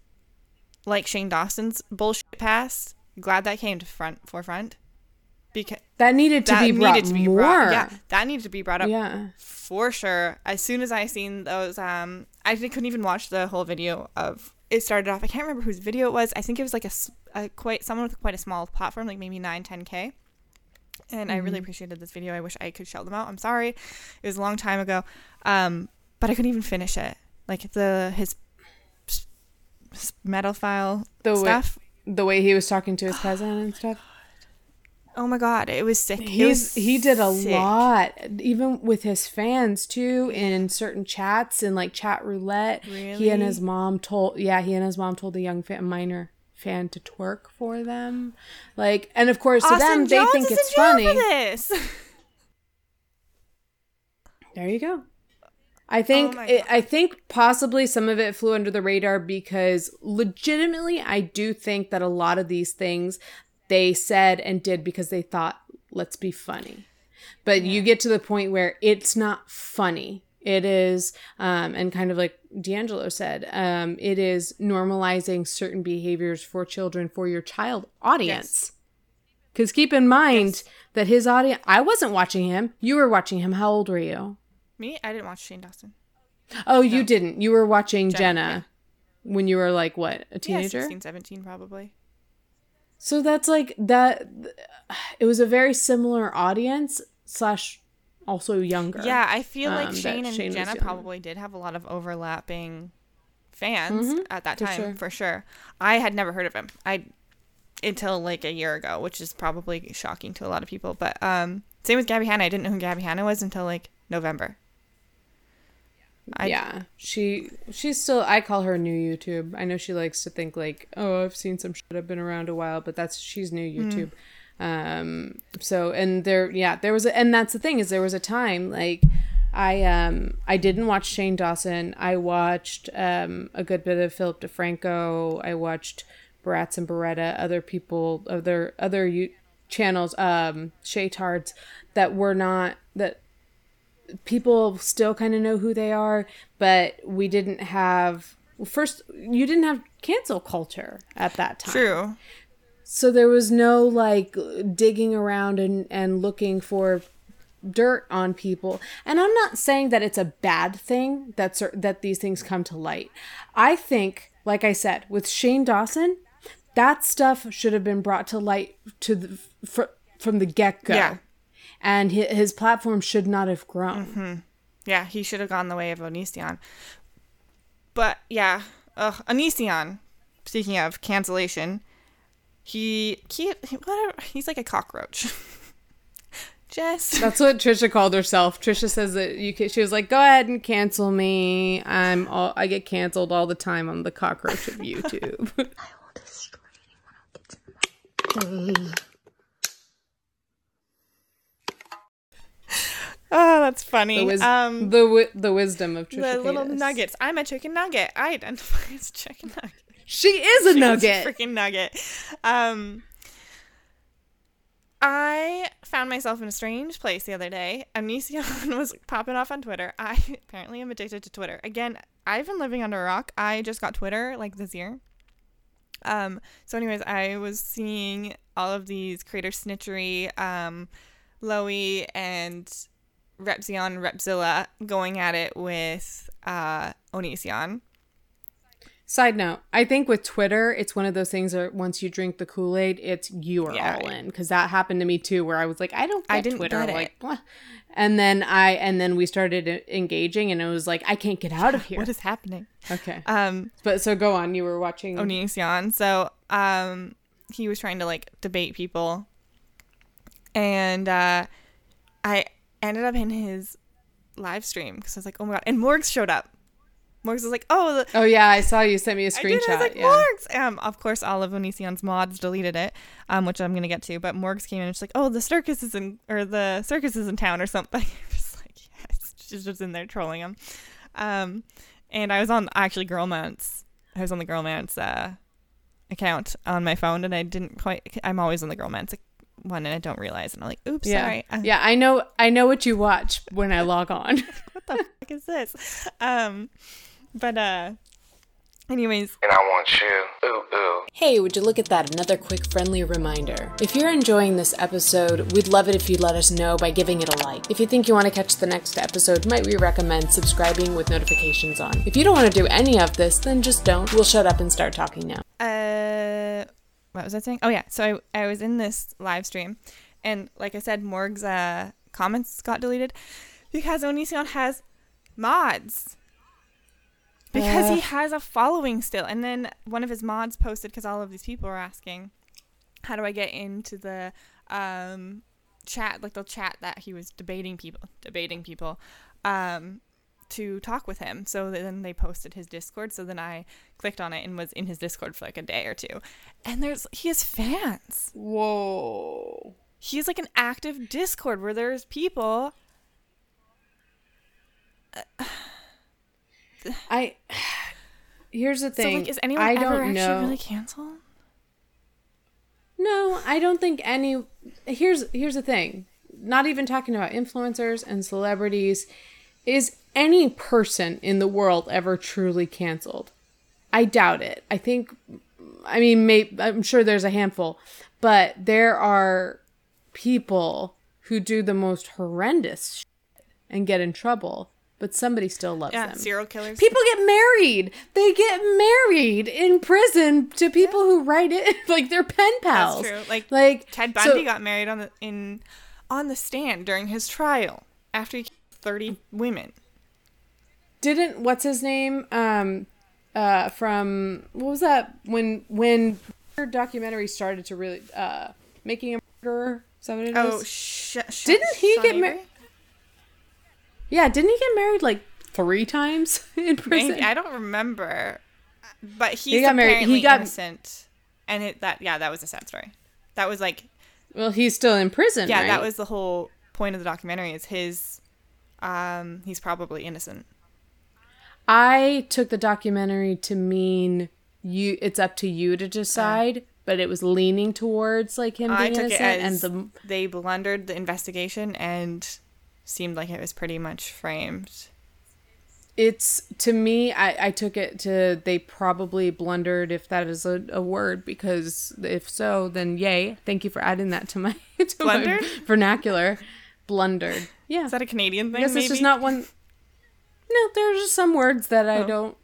like Shane Dawson's bullshit past, glad that came to front forefront. Because
That needed to
that
be brought
needed to be
more.
brought. Yeah, that needed to be brought up
Yeah.
for sure. As soon as I seen those, um, I couldn't even watch the whole video of. It started off. I can't remember whose video it was. I think it was like a, a quite someone with quite a small platform, like maybe 9, 10 k. And I really appreciated this video. I wish I could shout them out. I'm sorry, it was a long time ago, um, but I couldn't even finish it. Like the his metal file
The way,
stuff.
the way he was talking to his cousin and stuff.
Oh my god, it was sick.
He's
was
he did a
sick.
lot, even with his fans too, in certain chats and like chat roulette. Really? He and his mom told, yeah, he and his mom told the young fan, minor fan to twerk for them, like, and of course to them they think it's funny. There you go. I think
Oh
it, I think possibly some of it flew under the radar because legitimately I do think that a lot of these things they said and did because they thought let's be funny. But you get to the point where it's not funny. It is um and kind of like D'Angelo said, um it is normalizing certain behaviors for children for your child audience. Cuz keep in mind that his audience I wasn't watching him. You were watching him. How old were you?
Me, I didn't watch Shane Dawson.
Oh, you didn't. You were watching Jenna,
Jenna,
when you were like what, a
Yeah,
teenager?
16, 17 probably.
So that's like that. It was a very similar audience slash also younger.
Yeah, I feel
um,
like
that
Shane and
Shane
Jenna probably did have a lot of overlapping fans at that
for
time
sure.
for sure. I had never heard of him. I until like a year ago, which is probably shocking to a lot of people. But um, same with Gabby Hanna. I didn't know who Gabby Hanna was until like November. I-
yeah. She she's still. I call her new YouTube. I know she likes to think like, oh, I've seen some shit. I've been around a while, but that's she's new
Hmm.
YouTube. Um. So and there, yeah, there was, a, and that's the thing is there was a time like. I um I didn't watch Shane Dawson. I watched um a good bit of Philip DeFranco. I watched Barats and Bereta, other people, other other you channels, um Shaytards that were not that people still kind of know who they are, but we didn't have first you didn't have cancel culture at that time.
True.
So there was no like digging around and and looking for dirt on people. And I'm not saying that it's a bad thing that that these things come to light. I think like I said with Shane Dawson, that stuff should have been brought to light to the fr- from the get-go.
Yeah.
And his, his platform should not have grown. Mm-hmm.
Yeah, he should have gone the way of Onision. But yeah, ugh, Onision. Speaking of cancellation, he he whatever, he's like a cockroach. Just
That's what Trisha called herself. Trisha says that you can, she was like, "Go ahead and cancel me. I'm all I get canceled all the time. I'm the cockroach of YouTube."
I almost screaming when I get to my Oh, that's funny.
the, wis-
um,
the wi- the wisdom of Trisha.
the little nuggets. I'm a chicken nugget. I identify as chicken nugget.
She is a
She's
nugget.
freaking nugget. Um, I found myself in a strange place the other day. Onision was popping off on Twitter. I apparently am addicted to Twitter. Again, I've been living under a rock. I just got Twitter like this year. Um, so, anyways, I was seeing all of these creator snitchery, um, Loey and Repzion, Repzilla going at it with uh, Onision.
Side note, I think with Twitter, it's one of those things that once you drink the Kool Aid, it's you are
Yeah,
all in because that happened to me too, where I was like, I don't get
I didn't
Twitter,
get it.
like, and then I and then we started engaging, and it was like, I can't get out of here.
What is happening?
okay,
Um,
but so go on. You were watching.
Onision. So, um, he was trying to like debate people, and uh, I ended up in his live stream because I was like, oh my god! And Morgs showed up. Morgs was like, oh,
Oh yeah, I saw you sent me a screenshot.
did. I was like,
yeah.
Morgs. Um, of course, all of Onision's mods deleted it, um, which I'm gonna get to. But Morgs came in and she's like, oh, the circus is in, or the circus is in town or something. just like, yes, she's just in there trolling him. Um, and I was on actually Girl Mounts. I was on the Girl Mounts uh account on my phone, and I didn't quite. I'm always on the Girl Mounts one, and I don't realize, and I'm like, oops,
yeah,
sorry.
Yeah. I know. I know what you watch when I log on.
what the fuck is this? Um, but uh, anyways,
and I want you. Ooh, ooh.
Hey, would you look at that? Another quick friendly reminder. If you're enjoying this episode, we'd love it if you'd let us know by giving it a like. If you think you want to catch the next episode, might we recommend subscribing with notifications on? If you don't want to do any of this, then just don't. We'll shut up and start talking now.
uh what was I saying? Oh yeah, so I, I was in this live stream and like I said, Morg's uh comments got deleted because Onision has mods. Because he has a following still. And then one of his mods posted because all of these people were asking, How do I get into the um chat like the chat that he was debating people debating people um to talk with him. So then they posted his Discord. So then I clicked on it and was in his Discord for like a day or two. And there's he has fans.
Whoa.
He's like an active Discord where there's people.
I. Here's the thing.
so like, is anyone
I
ever
don't
actually
know.
really canceled?
No, I don't think any. Here's here's the thing. Not even talking about influencers and celebrities. Is any person in the world ever truly canceled? I doubt it. I think. I mean, may, I'm sure there's a handful, but there are people who do the most horrendous and get in trouble, but somebody still loves
Yeah,
them.
serial killers.
People get married. They get married in prison to people who write it like they're pen pals.
That's true. Like,
like
Ted
so-
Bundy got married on the in on the stand during his trial after he killed thirty women.
didn't what's his name um uh from what was that when when her documentary started to really uh making a murderer is that what it is?
Oh, sh- sh-
Didn't he get mar-
Avery?
Yeah didn't he get married like three times in prison
Maybe I don't remember, but he's
He got married- he got-
innocent, and it that yeah that was a sad story. That was like
well he's still in prison
yeah
right?
that was the whole point of the documentary is his um he's probably innocent.
i took the documentary to mean you it's up to you to decide but it was leaning towards like him
I
being
took
innocent
it as
and the
they blundered the investigation and seemed like it was pretty much framed.
it's to me I, I took it to they probably blundered if that is a, a word because if so then yay thank you for adding that to my, to my vernacular blundered yeah
Is that a Canadian
i
thing? maybe?
it's just not one no there's just some words that i
Oh.
don't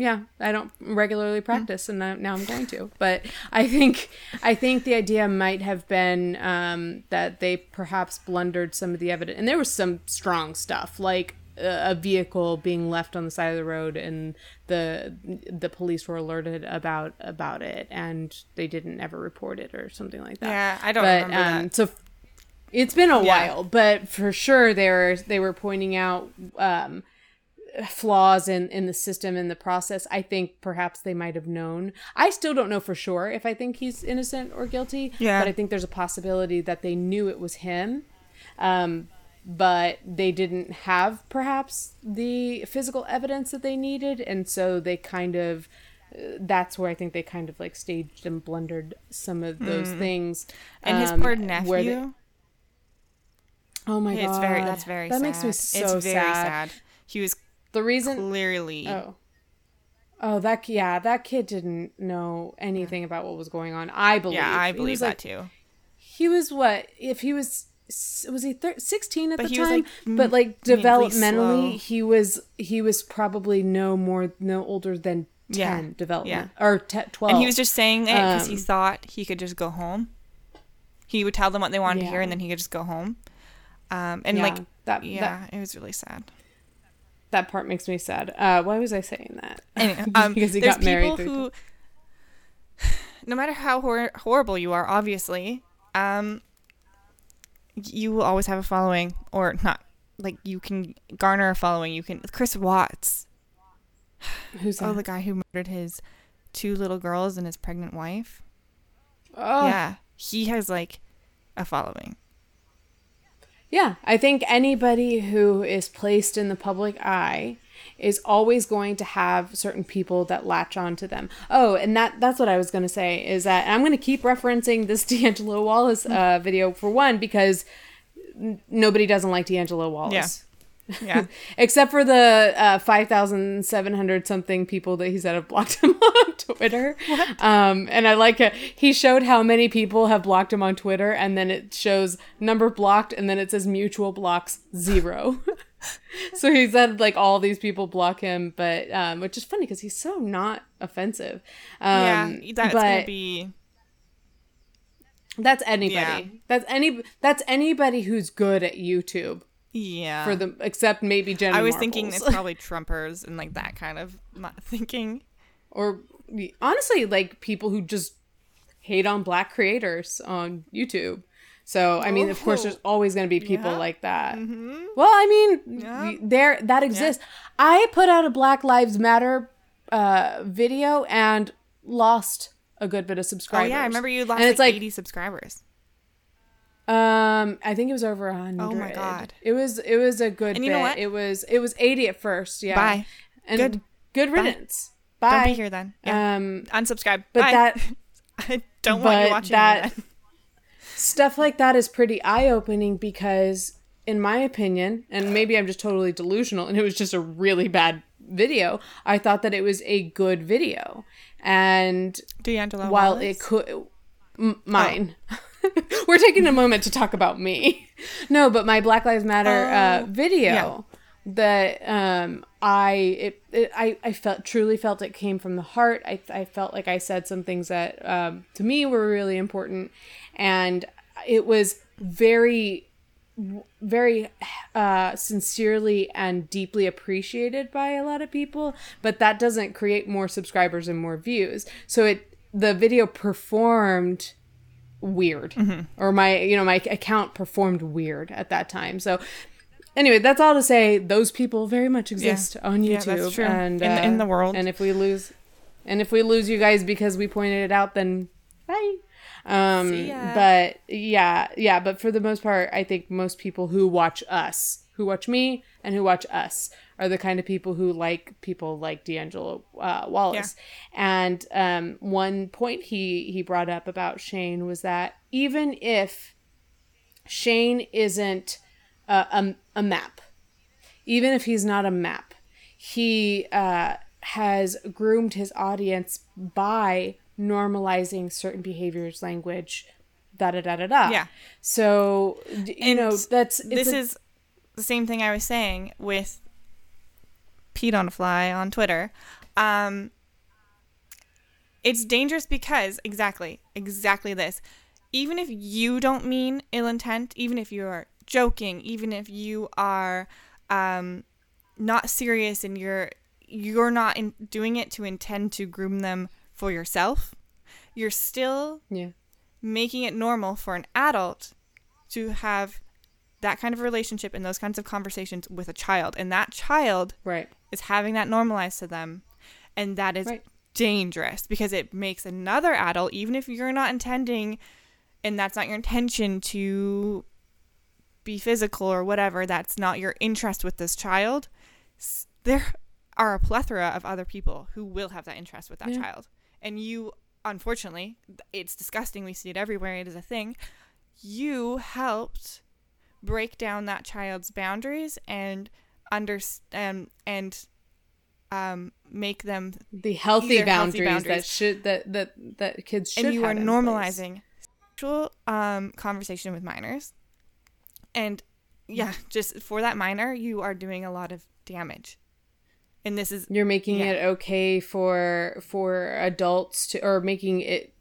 yeah i don't regularly practice and now, i'm going to but i think i think the idea might have been um, that they perhaps blundered some of the evidence and there was some strong stuff like a a vehicle being left on the side of the road and the the police were alerted about about it and they didn't ever report it or something like that
Yeah, I don't
but
remember
um
that.
so it's been a
Yeah.
while but for sure they were they were pointing out um flaws in in the system in the process i think perhaps they might have known i still don't know for sure if i think he's innocent or guilty
Yeah.
but i think there's a possibility that they knew it was him um but they didn't have perhaps the physical evidence that they needed and so they kind of that's where i think they kind of like staged and blundered some of those things
Mm. and his
um,
poor
where they-
nephew.
oh my god
it's very that's very
that
sad.
makes me so
it's very
sad.
sad. He was
the reason
clearly
oh Oh, that yeah, that kid didn't know anything about what was going on. I believe.
Yeah, I believe that
like,
too.
He was what? If he was was he thir- 16 at
But
the
he
time?
like,
but like developmentally, he was he was probably no more no older than 10
Yeah,
development or te- 12.
And he was just saying it because he
Um,
thought he could just go home. He would tell them what they wanted to hear, and then he could just go home. Um, and
Yeah,
like
that-
yeah, it was really sad.
That part makes me sad. Uh, why was I saying that?
Anyway, um,
because he
there's
got married
people who, no matter how hor- horrible you are, obviously, um, you will always have a following, or not. Like you can garner a following. You can. Chris Watts,
Who's that?
oh, the guy who murdered his two little girls and his pregnant wife.
oh,
Yeah, he has like a following.
Yeah, I think anybody who is placed in the public eye is always going to have certain people that latch onto them. Oh, and that that's what I was going to say is that I'm going to keep referencing this D'Angelo Wallace uh, video for one because n- nobody doesn't like D'Angelo Wallace.
Yeah,
Except for the uh, 5,700 something people that he said have blocked him on Twitter. Um, and I like it. He showed how many people have blocked him on Twitter, and then it shows number blocked, and then it says mutual blocks zero. so he said like all these people block him, but um, which is funny because he's so not offensive. Um,
yeah, that's gonna be.
that's anybody.
Yeah.
That's any. That's anybody who's good at YouTube
Yeah.
for the except maybe Jenny.
I was thinking it's probably Trumpers and like that kind of thinking.
or honestly like people who just hate on black creators on youtube so i mean of course there's always going to be people
Oh, Yeah. Mm-hmm.
like that well i mean
Yeah.
there that exists i put out a black lives matter uh video and lost a good bit of
Oh
subscribers
yeah, I remember you lost
and
like,
it's like
80 subscribers.
Um i think it was over a
Oh my God.
it was it was a good
And you
bit
know what?
it was it was 80 at first yeah
Bye.
and
Good.
good riddance bye,
Don't be here then. Yeah.
um
Unsubscribe.
but
Bye.
that
I don't want you watching
that- stuff like that is pretty eye-opening because in my opinion and maybe i'm just totally delusional and it was just a really bad video i thought that it was a good video and
D'Angelo
while
Wallace?
it could m- mine we're taking a moment to talk about me. No but my black lives matter uh,
Oh,
video that um i it, it i i felt truly felt it came from the heart. I i felt like i said some things that um to me were really important. And it was very very uh, sincerely and deeply appreciated by a lot of people but that doesn't create more subscribers and more views. So it the video performed weird. Or my you know my account performed weird at that time. So anyway that's all to say those people very much exist on
Yeah,
youtube.
that's true.
and
In the- in the world.
and if we lose and if we lose you guys because we pointed it out then bye. Um but yeah yeah but for the most part i think most people who watch us who watch me and who watch us are the kind of people who like people like D'Angelo uh, Wallace. And um, one point he he brought up about Shane was that even if Shane isn't a, a, a map, even if he's not a map, he uh, has groomed his audience by normalizing certain behaviors, language, da da da da da.
Yeah.
So you
And
know that's
this
a-
is the same thing I was saying with Pete on a fly on Twitter. Um, it's dangerous because exactly, exactly this. Even if you don't mean ill intent, even if you're joking, even if you are um, not serious and you're you're not in, doing it to intend to groom them for yourself, you're still
yeah
making it normal for an adult to have that kind of relationship and those kinds of conversations with a child. And that child
right.
is having that normalized to them. And that is
Right.
dangerous because it makes another adult even if you're not intending and that's not your intention to be physical or whatever that's not your interest with this child there are a plethora of other people who will have that interest with that
Yeah.
child. And you unfortunately it's disgusting we see it everywhere it is a thing. You helped break down that child's boundaries and understand and um, make them
the healthy
are healthy
boundaries, that should that that that kids should
and you are normalizing sexual um, conversation with minors and yeah just for that minor you are doing a lot of damage and this is
You're making
Yeah.
it okay for for adults to or making it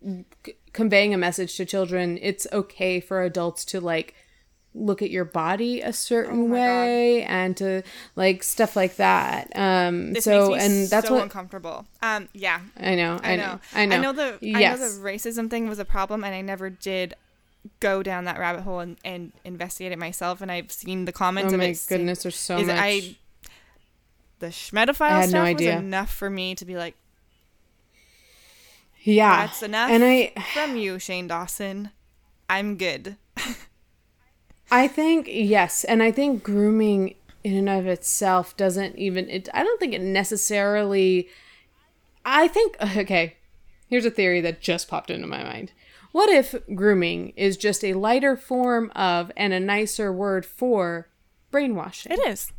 c- conveying a message to children. It's okay for adults to like look at your body a certain
Oh my God.
way and to like stuff like that. Um
this
so and that's
so
what
uncomfortable um yeah
I know. I,
I
know.
know.
I know.
I know the
Yes.
I know the racism thing was a problem, and I never did go down that rabbit hole and, and investigate it myself. And I've seen the comments
oh my goodness, there's so
is
much.
I the schmedophile
I had no
stuff
idea.
was enough for me to be like,
yeah.
that's enough
And I
from you, Shane Dawson. I'm good.
I think yes, and I think grooming in and of itself doesn't even it I don't think it necessarily I think okay, here's a theory that just popped into my mind. What if grooming is just a lighter form of and a nicer word for brainwashing?
It is.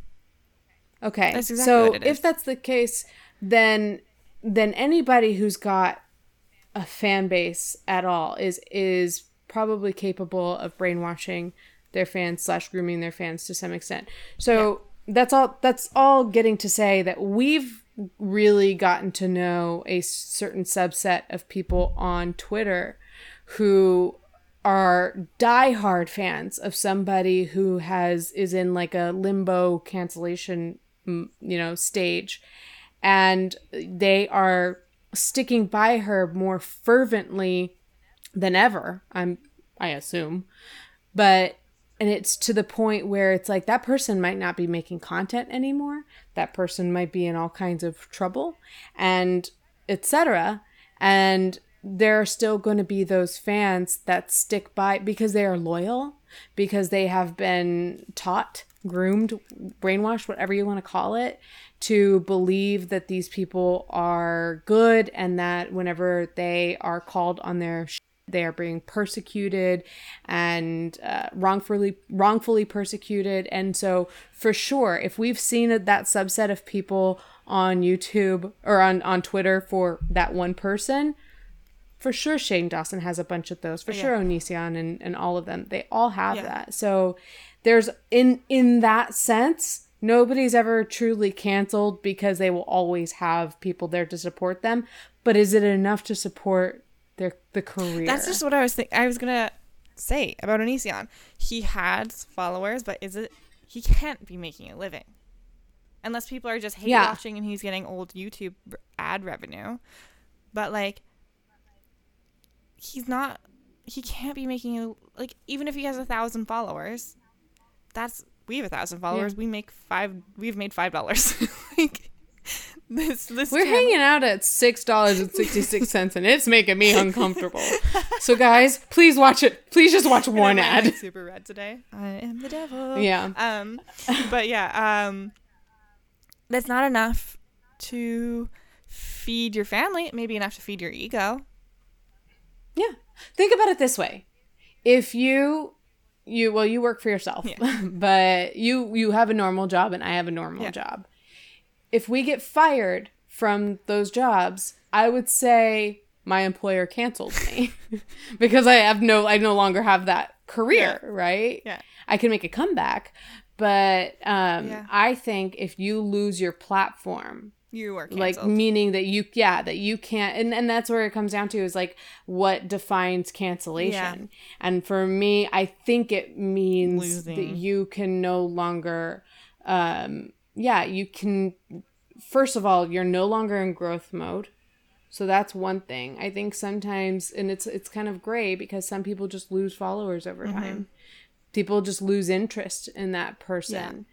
Okay.
That's exactly
so
what it is.
if that's the case, then then anybody who's got a fan base at all is is probably capable of brainwashing their fans slash grooming their fans to some extent. So that's all that's all getting to say that we've really gotten to know a certain subset of people on Twitter who are diehard fans of somebody who has is in like a limbo cancellation you know stage. And they are sticking by her more fervently than ever i'm i assume. But and it's to the point where it's like that person might not be making content anymore. That person might be in all kinds of trouble and etc and there are still going to be those fans that stick by because they are loyal because they have been taught groomed brainwashed whatever you want to call it to believe that these people are good and that whenever they are called on their they are being persecuted and uh, wrongfully wrongfully persecuted. And so for sure if we've seen that subset of people on YouTube or on on Twitter for that one person for sure Shane Dawson has a bunch of those. For
Yeah.
sure Onision and and all of them. They all have
Yeah.
that. So there's in in that sense nobody's ever truly canceled because they will always have people there to support them. But is it enough to support their the career
That's just what I was think. I was gonna say about Onision. He had followers, but is it? He can't be making a living unless people are just hate
Yeah.
watching and he's getting old YouTube ad revenue. But like, he's not. He can't be making a like even if he has a thousand followers. That's we have a thousand followers. We make five. We've made five dollars. like this. This
We're
channel-
hanging out at six dollars and sixty six cents, and it's making me uncomfortable. so, guys, please watch it. Please just watch one ad.
Super red today. I am the devil.
Yeah.
Um, but yeah, um, that's not enough to feed your family. It may be enough to feed your ego.
Yeah. Think about it this way: if you you well, you work for yourself,
Yeah.
but you you have a normal job, and I have a normal
Yeah.
job. If we get fired from those jobs, I would say my employer canceled me because I have no I no longer have that career, right?
Yeah.
I can make a comeback, but um,
Yeah.
I think if you lose your platform,
You are
like meaning that you yeah that you can't and, and that's where it comes down to is like what defines cancellation Yeah. and for me i think it means that you can no longer um yeah you can first of all you're no longer in growth mode. So that's one thing. I think sometimes and it's it's kind of gray because some people just lose followers over
Mm-hmm.
time. People just lose interest in that person.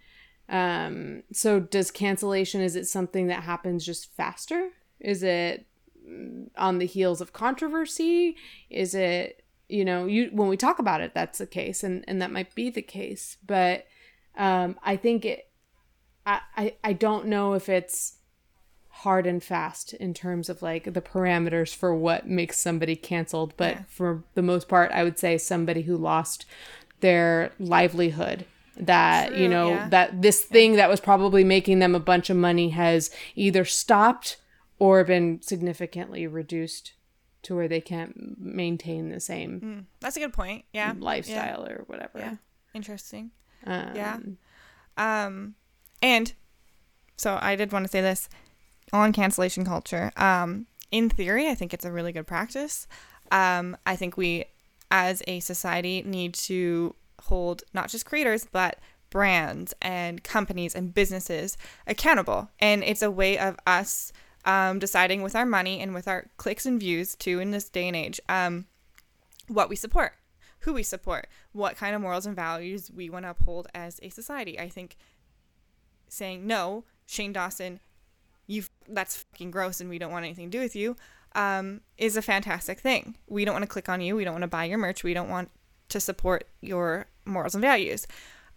Um so does cancellation is it something that happens just faster? Is it on the heels of controversy? Is it you know you when we talk about it that's the case and and that might be the case. But um i think it i i, I don't know if it's hard and fast in terms of like the parameters for what makes somebody canceled but
Yeah.
for the most part i would say somebody who lost their livelihood that you know
yeah.
that this thing that was probably making them a bunch of money has either stopped or been significantly reduced to where they can't maintain the same
Mm, that's a good point. Yeah.
lifestyle or whatever.
Yeah. Interesting.
Um,
Yeah. Um, and so I did want to say this on cancellation culture. Um, in theory, I think it's a really good practice. Um, I think we, as a society, need to hold not just creators but brands and companies and businesses accountable. And it's a way of us um, deciding with our money and with our clicks and views too in this day and age um, what we support, who we support, what kind of morals and values we want to uphold as a society. I think saying no, Shane Dawson, you that's fucking gross and we don't want anything to do with you, um, is a fantastic thing. We don't want to click on you. We don't want to buy your merch. We don't want to support your morals and values.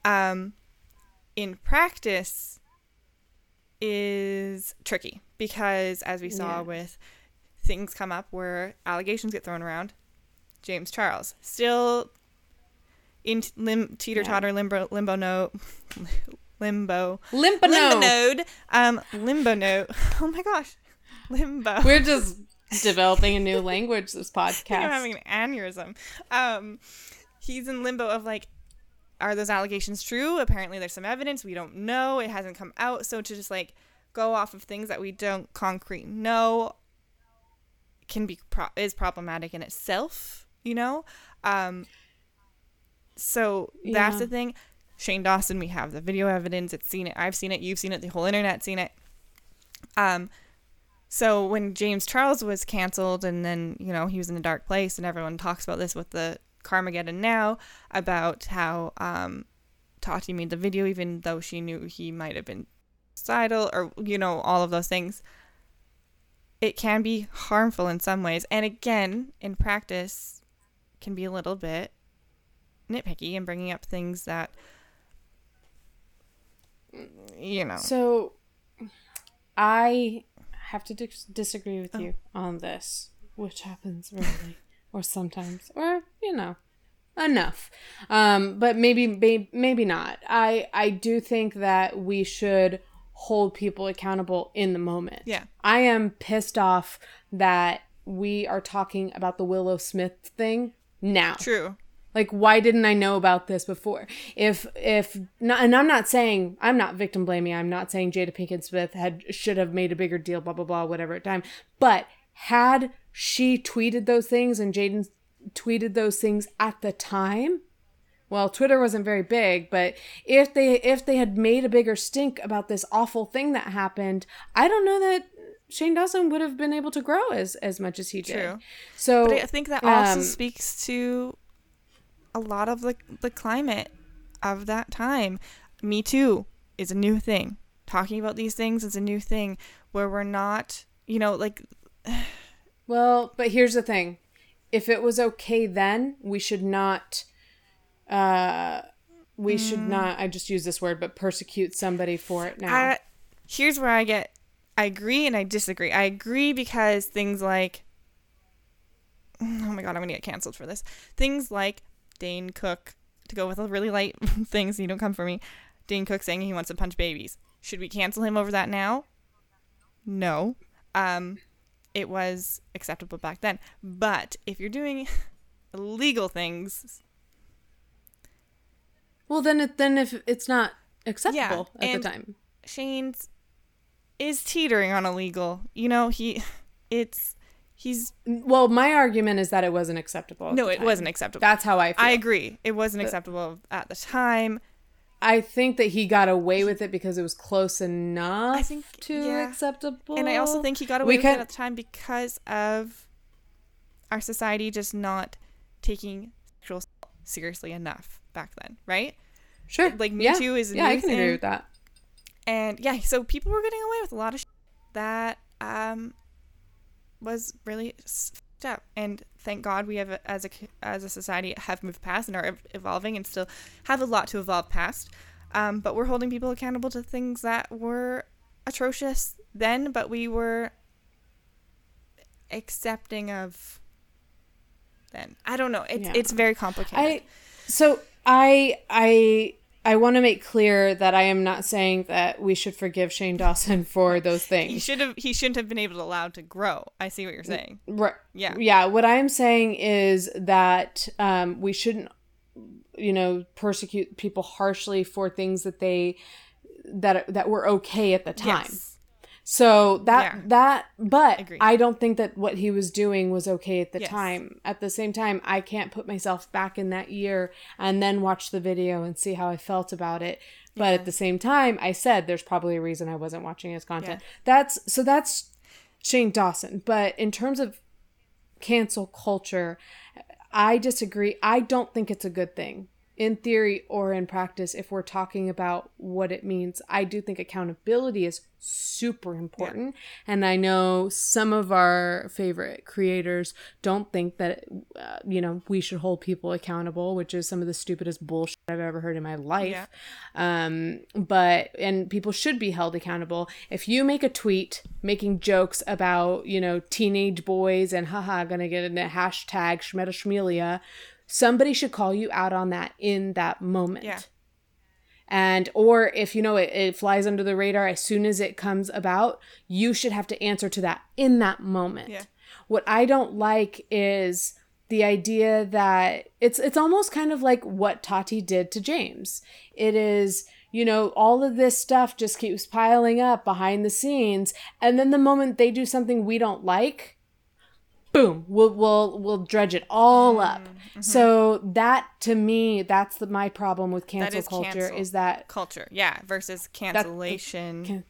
Um, in practice, is tricky because as we saw
Yeah.
with things come up where allegations get thrown around, James Charles still in lim- teeter totter limbo limbo no limbo.
Limbo.
Limbo node um limbo node oh my gosh. Limbo.
We're just developing a new language this
think I'm
podcast.
having an aneurysm. Um he's in limbo of like are those allegations true? Apparently there's some evidence. We don't know. It hasn't come out. So to just like go off of things that we don't concrete know can be pro- is problematic in itself you know? Um so that's
Yeah.
the thing shane dawson we have the video evidence it's seen it i've seen it you've seen it the whole internet's seen it. Um so when james charles was canceled and then you know he was in a dark place and everyone talks about this with the dramageddon now about how um tati made the video even though she knew he might have been suicidal or you know all of those things. It can be harmful in some ways and again in practice can be a little bit nitpicky and bringing up things that you know
So, I have to dis- disagree with
Oh.
you on this, which happens rarely, or sometimes, or you know, enough. Um, but maybe, maybe, maybe not. I I do think that we should hold people accountable in the moment.
Yeah.
I am pissed off that we are talking about the Willow Smith thing now.
true
Like, why didn't I know about this before? If if not, and I'm not saying I'm not victim blaming. I'm not saying Jada Pinkett Smith had should have made a bigger deal, blah blah blah, whatever at time. But had she tweeted those things and Jaden tweeted those things at the time, well, Twitter wasn't very big, but if they if they had made a bigger stink about this awful thing that happened, I don't know that Shane Dawson would have been able to grow as as much as he did.
True.
So
But I think that also
um,
speaks to a lot of the the climate of that time. Me too is a new thing. Talking about these things is a new thing where we're not, you know, like
Well, but here's the thing. If it was okay then, we should not uh we should not I just use this word, but persecute somebody for it now.
I, here's where I get I agree and I disagree. I agree because things like oh my god, I'm gonna get canceled for this. Things like Dane Cook to go with a really light thing so you don't come for me. Dane Cook saying he wants to punch babies. Should we cancel him over that now? No. Um it was acceptable back then. But if you're doing illegal things,
well, then it then if it's not acceptable at
and-
the time.
Shane's is teetering on illegal. You know, he it's he's
Well, my argument is that it wasn't acceptable.
no, it wasn't acceptable.
That's how I feel.
I agree. It wasn't acceptable at the time.
I think that he got away with it because it was close enough
I think-
to
yeah.
acceptable.
And I also think he got
Oh. We
away with
can-
it at the time because of our society just not taking sexual assault seriously enough back then, right?
sure,
like, Me
yeah.
Too is
yeah, I can agree with that.
And yeah, so people were getting away with a lot of that um was really up. And thank God we have as a as a society have moved past and are evolving and still have a lot to evolve past. Um, but we're holding people accountable to things that were atrocious then, but we were accepting of then. I don't know. It's
Yeah.
it's very complicated.
I so I I I want to make clear that I am not saying that we should forgive Shane Dawson for those things.
He should have. He shouldn't have been able to allowed to grow. I see what you're saying.
Right.
Yeah.
Yeah. What I'm saying is that um, we shouldn't, you know, persecute people harshly for things that they that that were okay at the time.
Yes.
So that
Yeah.
that but
Agreed.
I don't think that what he was doing was okay at the
Yes.
time. At the same time, I can't put myself back in that year and then watch the video and see how I felt about it. But at the same time, I said there's probably a reason I wasn't watching his content. That's so that's Shane Dawson. But in terms of cancel culture, I disagree. I don't think it's a good thing in theory or in practice if we're talking about what it means. I do think accountability is super important. And I know some of our favorite creators don't think that, uh, you know, we should hold people accountable, which is some of the stupidest bullshit I've ever heard in my life.
Yeah.
Um, but, and people should be held accountable. If you make a tweet making jokes about, you know, teenage boys and haha, gonna get in a hashtag Schmeta somebody should call you out on that in that moment.
Yeah.
And or if you know it, it flies under the radar as soon as it comes about, you should have to answer to that in that moment.
Yeah.
What I don't like is the idea that it's it's almost kind of like what Tati did to James. It is you know all of this stuff just keeps piling up behind the scenes and then the moment they do something we don't like boom we'll we'll we'll dredge it all
Mm,
up
mm-hmm.
so that to me that's the, my problem with cancel
is
culture
cancel.
is that
Culture. Yeah. Versus cancellation.
can-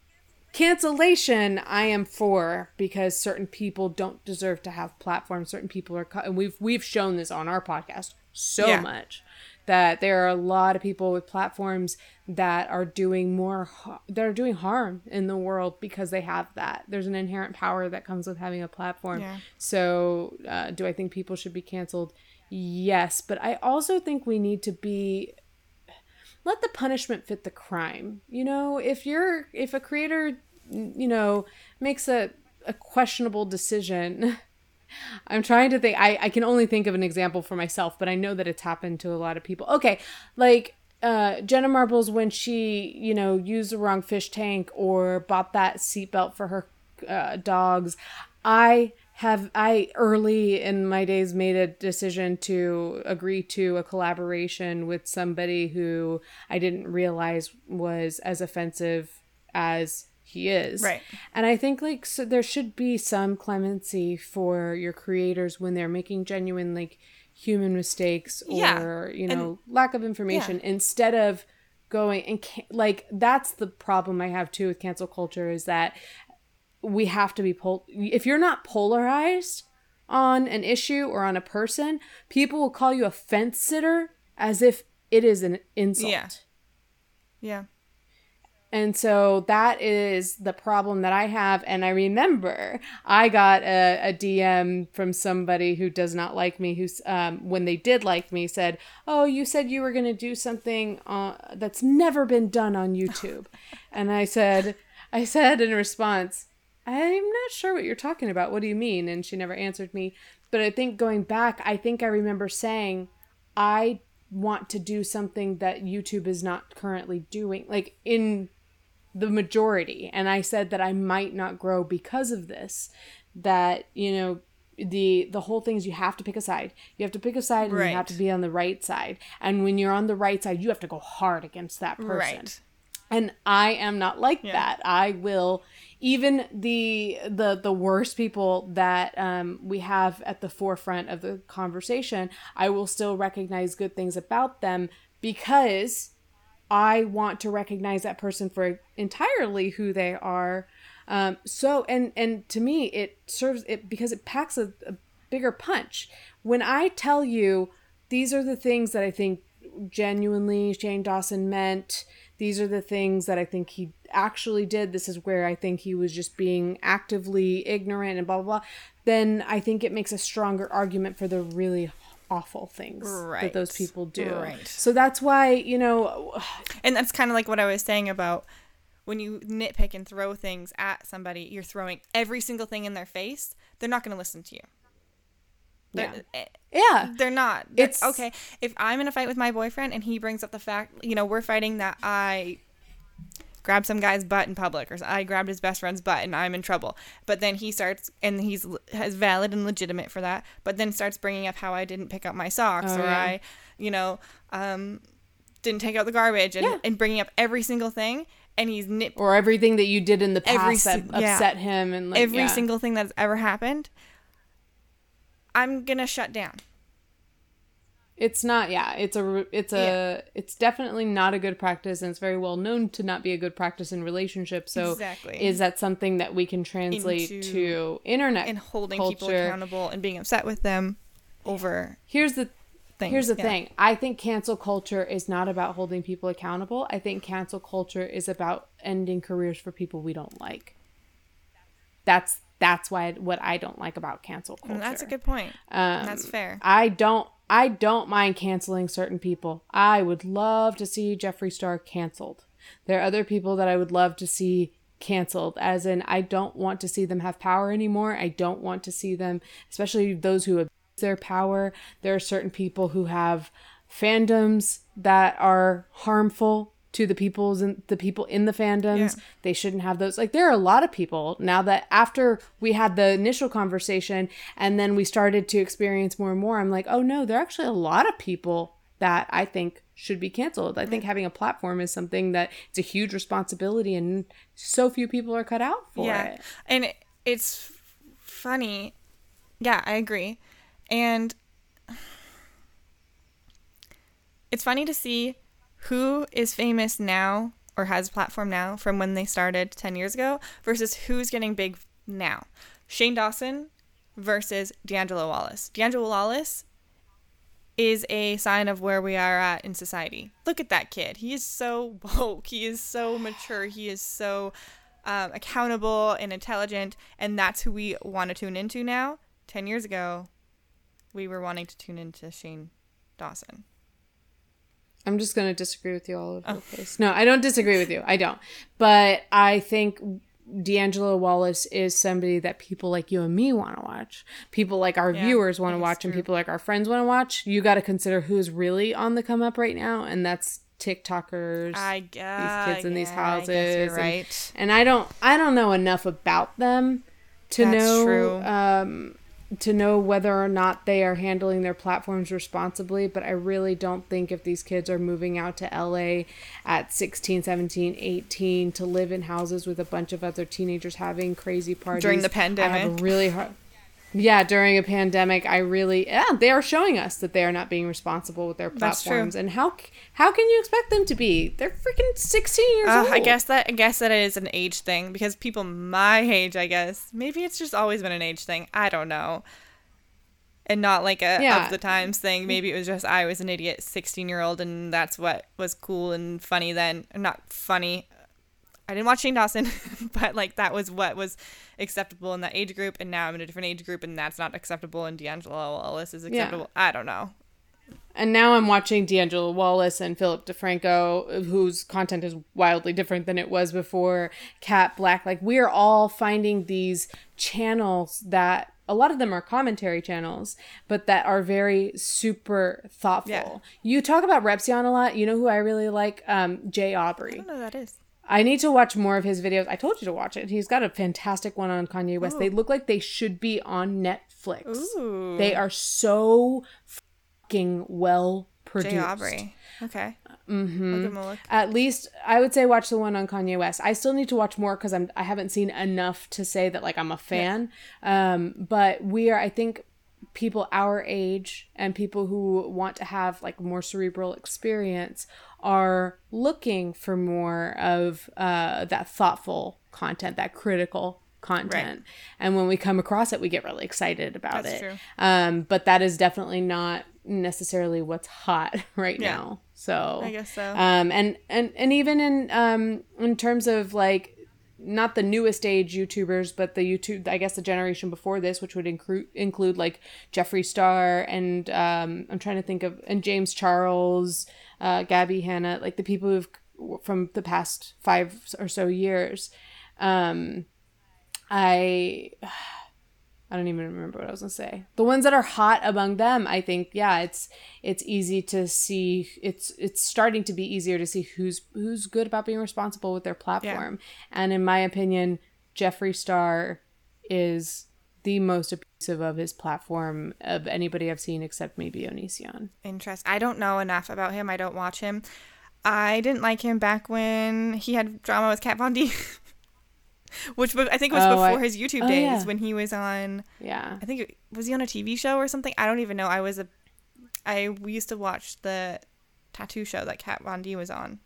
cancellation i am for because certain people don't deserve to have platforms certain people are and we've we've shown this on our podcast so
Yeah.
much that there are a lot of people with platforms that are doing more that are doing harm in the world because they have that there's an inherent power that comes with having a platform
Yeah.
so uh, do i think people should be canceled yes but i also think we need to be let the punishment fit the crime. You know, if you're if a creator, you know, makes a a questionable decision. I'm trying to think. I, I can only think of an example for myself, but I know that it's happened to a lot of people. Okay, like uh, Jenna Marbles when she, you know, used the wrong fish tank or bought that seatbelt for her uh, dogs. I have I early in my days made a decision to agree to a collaboration with somebody who I didn't realize was as offensive as he is.
Right.
And I think like so there should be some clemency for your creators when they're making genuine like human mistakes or
Yeah.
you
And-
know lack of information instead of going and ca- like that's the problem I have too with cancel culture is that we have to be pol if you're not polarized on an issue or on a person, people will call you a fence sitter as if it is an insult.
Yeah. Yeah.
And so that is the problem that I have. And I remember I got a, a DM from somebody who does not like me, who's, um, when they did like me, said, Oh, you said you were going to do something uh, that's never been done on YouTube. and I said, I said in response, I'm not sure what you're talking about. What do you mean? And she never answered me. But I think going back, I think I remember saying, I want to do something that YouTube is not currently doing, like in the majority. And I said that I might not grow because of this. That, you know, the the whole thing is you have to pick a side. You have to pick a side and you have to be on the right side. And when you're on the right side, you have to go hard against that person
Right.
and i am not like
Yeah.
that i will even the the the worst people that um, we have at the forefront of the conversation i will still recognize good things about them because i want to recognize that person for entirely who they are um, so and and to me it serves it because it packs a, a bigger punch when i tell you these are the things that i think genuinely Shane Dawson meant. These are the things that I think he actually did. This is where I think he was just being actively ignorant and blah blah blah. Then I think it makes a stronger argument for the really awful things right. that those people do.
Right.
So that's why, you know,
And that's kind of like what I was saying about when you nitpick and throw things at somebody, you're throwing every single thing in their face. They're not going to listen to you. They're,
Yeah.
eh,
Yeah.
they're not. They're-
It's-
okay. If I'm in a fight with my boyfriend and he brings up the fact, you know, we're fighting that I grabbed some guy's butt in public or I grabbed his best friend's butt and I'm in trouble. But then he starts and he's is valid and legitimate for that, but then starts bringing up how I didn't pick up my socks
Oh,
or
yeah.
I, you know, um didn't take out the garbage and,
Yeah.
and bringing up every single thing and he's nip
Or everything that you did in the past
Every
that
yeah.
upset him and like
every single thing that's ever happened. I'm going to shut down.
It's not. Yeah. It's a. It's a.
Yeah.
It's definitely not a good practice, and it's very well known to not be a good practice in relationships. So,
Exactly.
is that something that we can translate
Into-
to internet
and holding
culture?
people accountable and being upset with them over
Here's the
things.
Here's the
Yeah.
thing. I think cancel culture is not about holding people accountable. I think cancel culture is about ending careers for people we don't like. That's that's why what I don't like about cancel culture.
And that's a good point.
Um,
that's fair.
I don't I don't mind canceling certain people. I would love to see Jeffree Star canceled. There are other people that I would love to see canceled as in I don't want to see them have power anymore. I don't want to see them especially those who abuse their power. There are certain people who have fandoms that are harmful to the people's and the people in the fandoms.
Yeah.
They shouldn't have those. Like there are a lot of people now that after we had the initial conversation and then we started to experience more and more, I'm like, oh no, there are actually a lot of people that I think should be canceled. I think having a platform is something that it's a huge responsibility and so few people are cut out for
yeah.
it.
And it, it's funny. Yeah, I agree. And it's funny to see who is famous now or has platform now from when they started 10 years ago versus who's getting big now. Shane Dawson versus D'Angelo Wallace. D'Angelo Wallace is a sign of where we are at in society. Look at that kid. He is so woke. He is so mature. He is so um, accountable and intelligent. And that's who we want to tune into now. 10 years ago, we were wanting to tune into Shane Dawson.
I'm just going to disagree with you all over
Oh.
the place. No, I don't disagree with you. I don't. But I think D'Angelo Wallace is somebody that people like you and me want to watch. People like our
Yeah,
viewers want to watch, and people like our friends want to watch. You got to consider who's really on the come up right now, and that's TikTokers.
I guess these
kids in these
yeah, I guess
houses
you're
and-
right.
and I don't I don't know enough about them to
That's
know
true.
um to know whether or not they are handling their platforms responsibly but I really don't think if these kids are moving out to LA at 16 17 18 to live in houses with a bunch of other teenagers having crazy parties
During the pandemic
I have a really hard yeah, during a pandemic, I really yeah, they are showing us that they are not being responsible with their
That's true.
platforms. And how how can you expect them to be? They're freaking sixteen years
Uh,
old.
I guess that I guess that is an age thing because people my age, I guess, maybe it's just always been an age thing. I don't know, and not like a
Yeah.
of the times thing. Maybe it was just I was an idiot sixteen year old, and that's what was cool and funny then. Not funny. I didn't watch Shane Dawson, but like that was what was acceptable in that age group, and now I'm in a different age group, and that's not acceptable. And D'Angelo Wallace is acceptable. I don't know.
And now I'm watching D'Angelo Wallace and Philip DeFranco, whose content is wildly different than it was before. Kat Blaque, like we are all finding these channels that a lot of them are commentary channels, but that are very super thoughtful.
Yeah.
You talk about Repzion a lot. You know who I really like? Um, Jay
I
Aubrey.
don't know who that is.
I need to watch more of his videos. I told you to watch it. He's got a fantastic one on Kanye West. They look like they should be on Netflix.
Ooh.
They are so fucking well produced.
Jay Aubrey. Okay. Mm-hmm. I'll give him a look.
At least I would say watch the one on Kanye West. I still need to watch more because I'm I haven't seen enough to say that like I'm a fan. Um, but we are I think people our age and people who want to have like more cerebral experience are looking for more of uh, that thoughtful content, that critical content. And when we come across it, we get really excited about
That's
it.
true.
Um, but that is definitely not necessarily what's hot right
Yeah.
now. So
I guess so.
um, and and and even in um in terms of like not the newest age YouTubers, but the YouTube, I guess the generation before this, which would include include like Jeffree Star and um, I'm trying to think of and James Charles, uh, Gabby Hanna, like the people who've from the past five or so years. Um, I I don't even remember what I was gonna say. The ones that are hot among them, I think, yeah, it's it's easy to see. It's it's starting to be easier to see who's who's good about being responsible with their platform. And in my opinion, Jeffree Star is the most abusive of his platform of anybody I've seen except maybe Onision.
Interest. I don't know enough about him. I don't watch him. I didn't like him back when he had drama with Kat Von D. Which I think was
Oh,
before
I-
his YouTube
oh,
days
yeah.
when he was on
Yeah.
I think it, was he on a TV show or something? I don't even know. I was a I we used to watch the tattoo show that Kat Von D was on.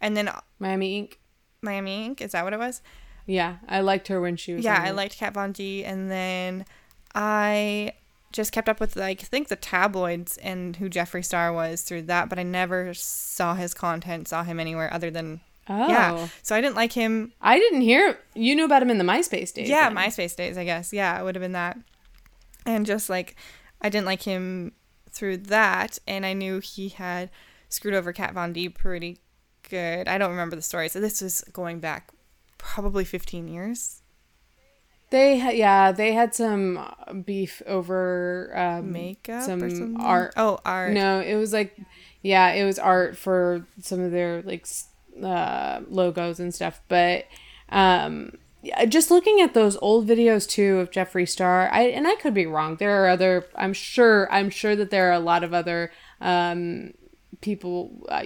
And then uh,
Miami Ink.
Miami Ink, is that what it was?
Yeah, I liked her when she was.
yeah, I
it.
liked Kat Von D and then I just kept up with like I think the tabloids and who Jeffree Star was through that, but I never saw his content, saw him anywhere other than
Oh,
yeah. So I didn't like him
I didn't hear. You knew about him in the MySpace days.
Yeah,
then.
MySpace days, I guess. Yeah, it would have been that. And just like, I didn't like him through that, and I knew he had screwed over Kat Von D pretty good. I don't remember the story, so this was going back probably 15 years.
They had yeah, they had some beef over um,
Makeup
some art.
Oh, art.
No, it was like, yeah, it was art for some of their like s- uh, logos and stuff. But um, yeah, just looking at those old videos too of Jeffree Star, I and I could be wrong. There are other. I'm sure. I'm sure that there are a lot of other um, people. Uh,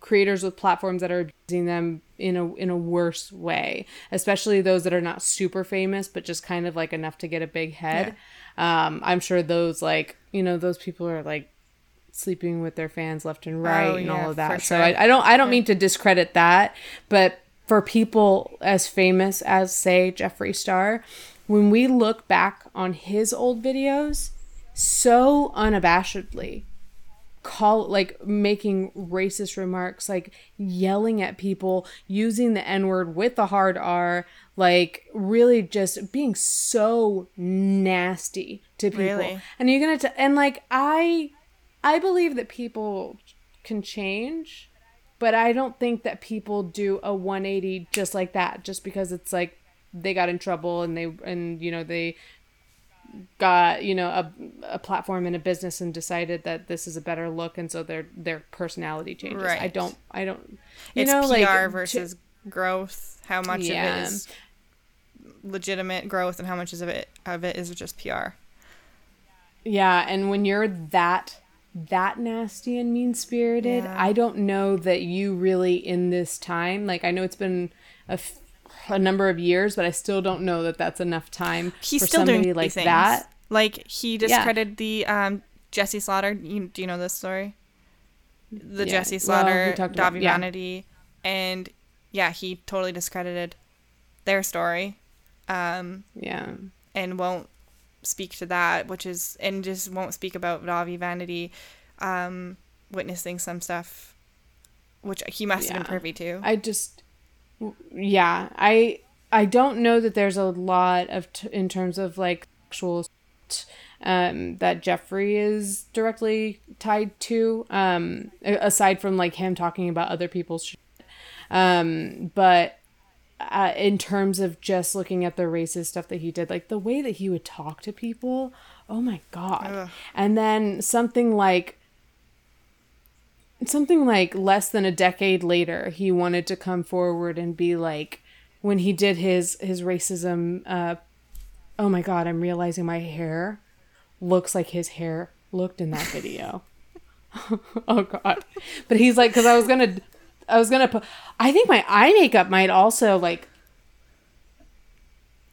creators with platforms that are using them in a in a worse way especially those that are not super famous but just kind of like enough to get a big head um i'm sure those like you know those people are like sleeping with their fans left and oh, right
Oh,
and
yeah,
all of that
for
so. I, I don't i don't mean to discredit that but for people as famous as say jeffree star when we look back on his old videos so unabashedly call like making racist remarks like yelling at people using the n-word with the hard r like really just being so nasty to people
Really?
and you're gonna t- and like i i believe that people can change but i don't think that people do a 180 just like that just because it's like they got in trouble and they and you know they got you know a, a platform and a business and decided that this is a better look and so their their personality changes i don't i don't you
it's
know
PR
like to-
versus growth. How much of it is legitimate growth and how much is of it of it is just PR.
yeah and when you're that that nasty and mean spirited
Yeah.
i don't know that you really in this time like i know it's been a, f- a number of years but i still don't know that that's enough time
He's
for
still
somebody
doing
like
things.
that
Like he discredited the um Jessi Slaughter. You, do you know this story? The
Yeah.
Jessi
Well,
Slaughter, Davi
yeah.
Vanity, and yeah, he totally discredited their story, um,
yeah
and won't speak to that, which is and just won't speak about Dahvie Vanity, um, witnessing some stuff, which he must have been privy to.
I just, yeah, I I don't know that there's a lot of t- in terms of like actual um that Jeffree is directly tied to um aside from like him talking about other people's shit. um but uh, in terms of just looking at the racist stuff that he did like the way that he would talk to people oh my god.
Ugh.
and then something like something like less than a decade later he wanted to come forward and be like when he did his his racism uh oh my god i'm realizing my hair looks like his hair looked in that video. Oh god. But he's like because i was gonna i was gonna put i think my eye makeup might also like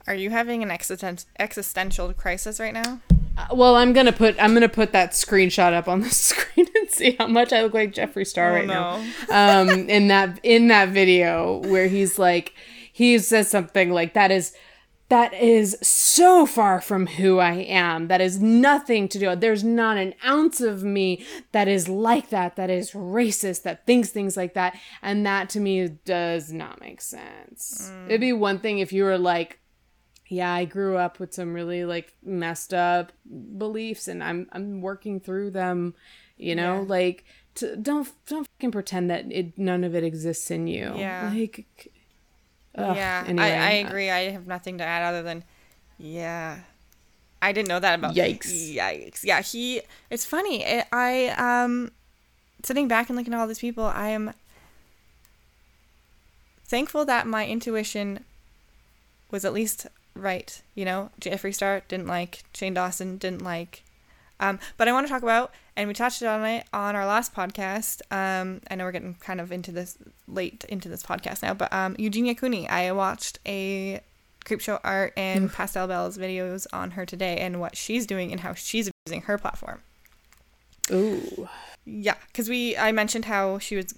Are you having an existen- existential crisis right now?
uh, well i'm gonna put i'm gonna put that screenshot up on the screen and see how much i look like jeffree star
Oh,
right now um in that in that video where he's like he says something like that is that is so far from who I am. That is nothing to do. There's not an ounce of me that is like that, that is racist, that thinks things like that. And that to me does not make sense. Mm. It'd be one thing if you were like, yeah, I grew up with some really like messed up beliefs and I'm I'm working through them, you know,
Yeah.
like to, don't don't fucking pretend that it none of it exists in you.
Yeah.
Like ugh,
yeah,
anyway,
I, I
uh,
agree. I have nothing to add other than, yeah, I didn't know that about.
Yikes.
Yikes! Yeah, he. It's funny. I um, sitting back and looking at all these people, I am thankful that my intuition was at least right. You know, Jeffree Star didn't like Shane Dawson, didn't like. Um, but I want to talk about, and we touched on it on our last podcast. Um, I know we're getting kind of into this late into this podcast now, but um, Eugenia Cooney. I watched a Creepshow art and Pastel Belle's videos on her today and what she's doing and how she's using her platform.
Ooh.
Yeah, because we I mentioned how she was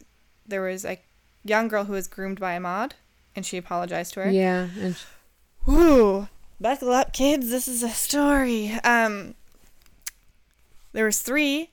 there was a young girl who was groomed by a mod, and she apologized to her.
Yeah. And
Ooh, buckle up, kids. This is a story. Um, there was three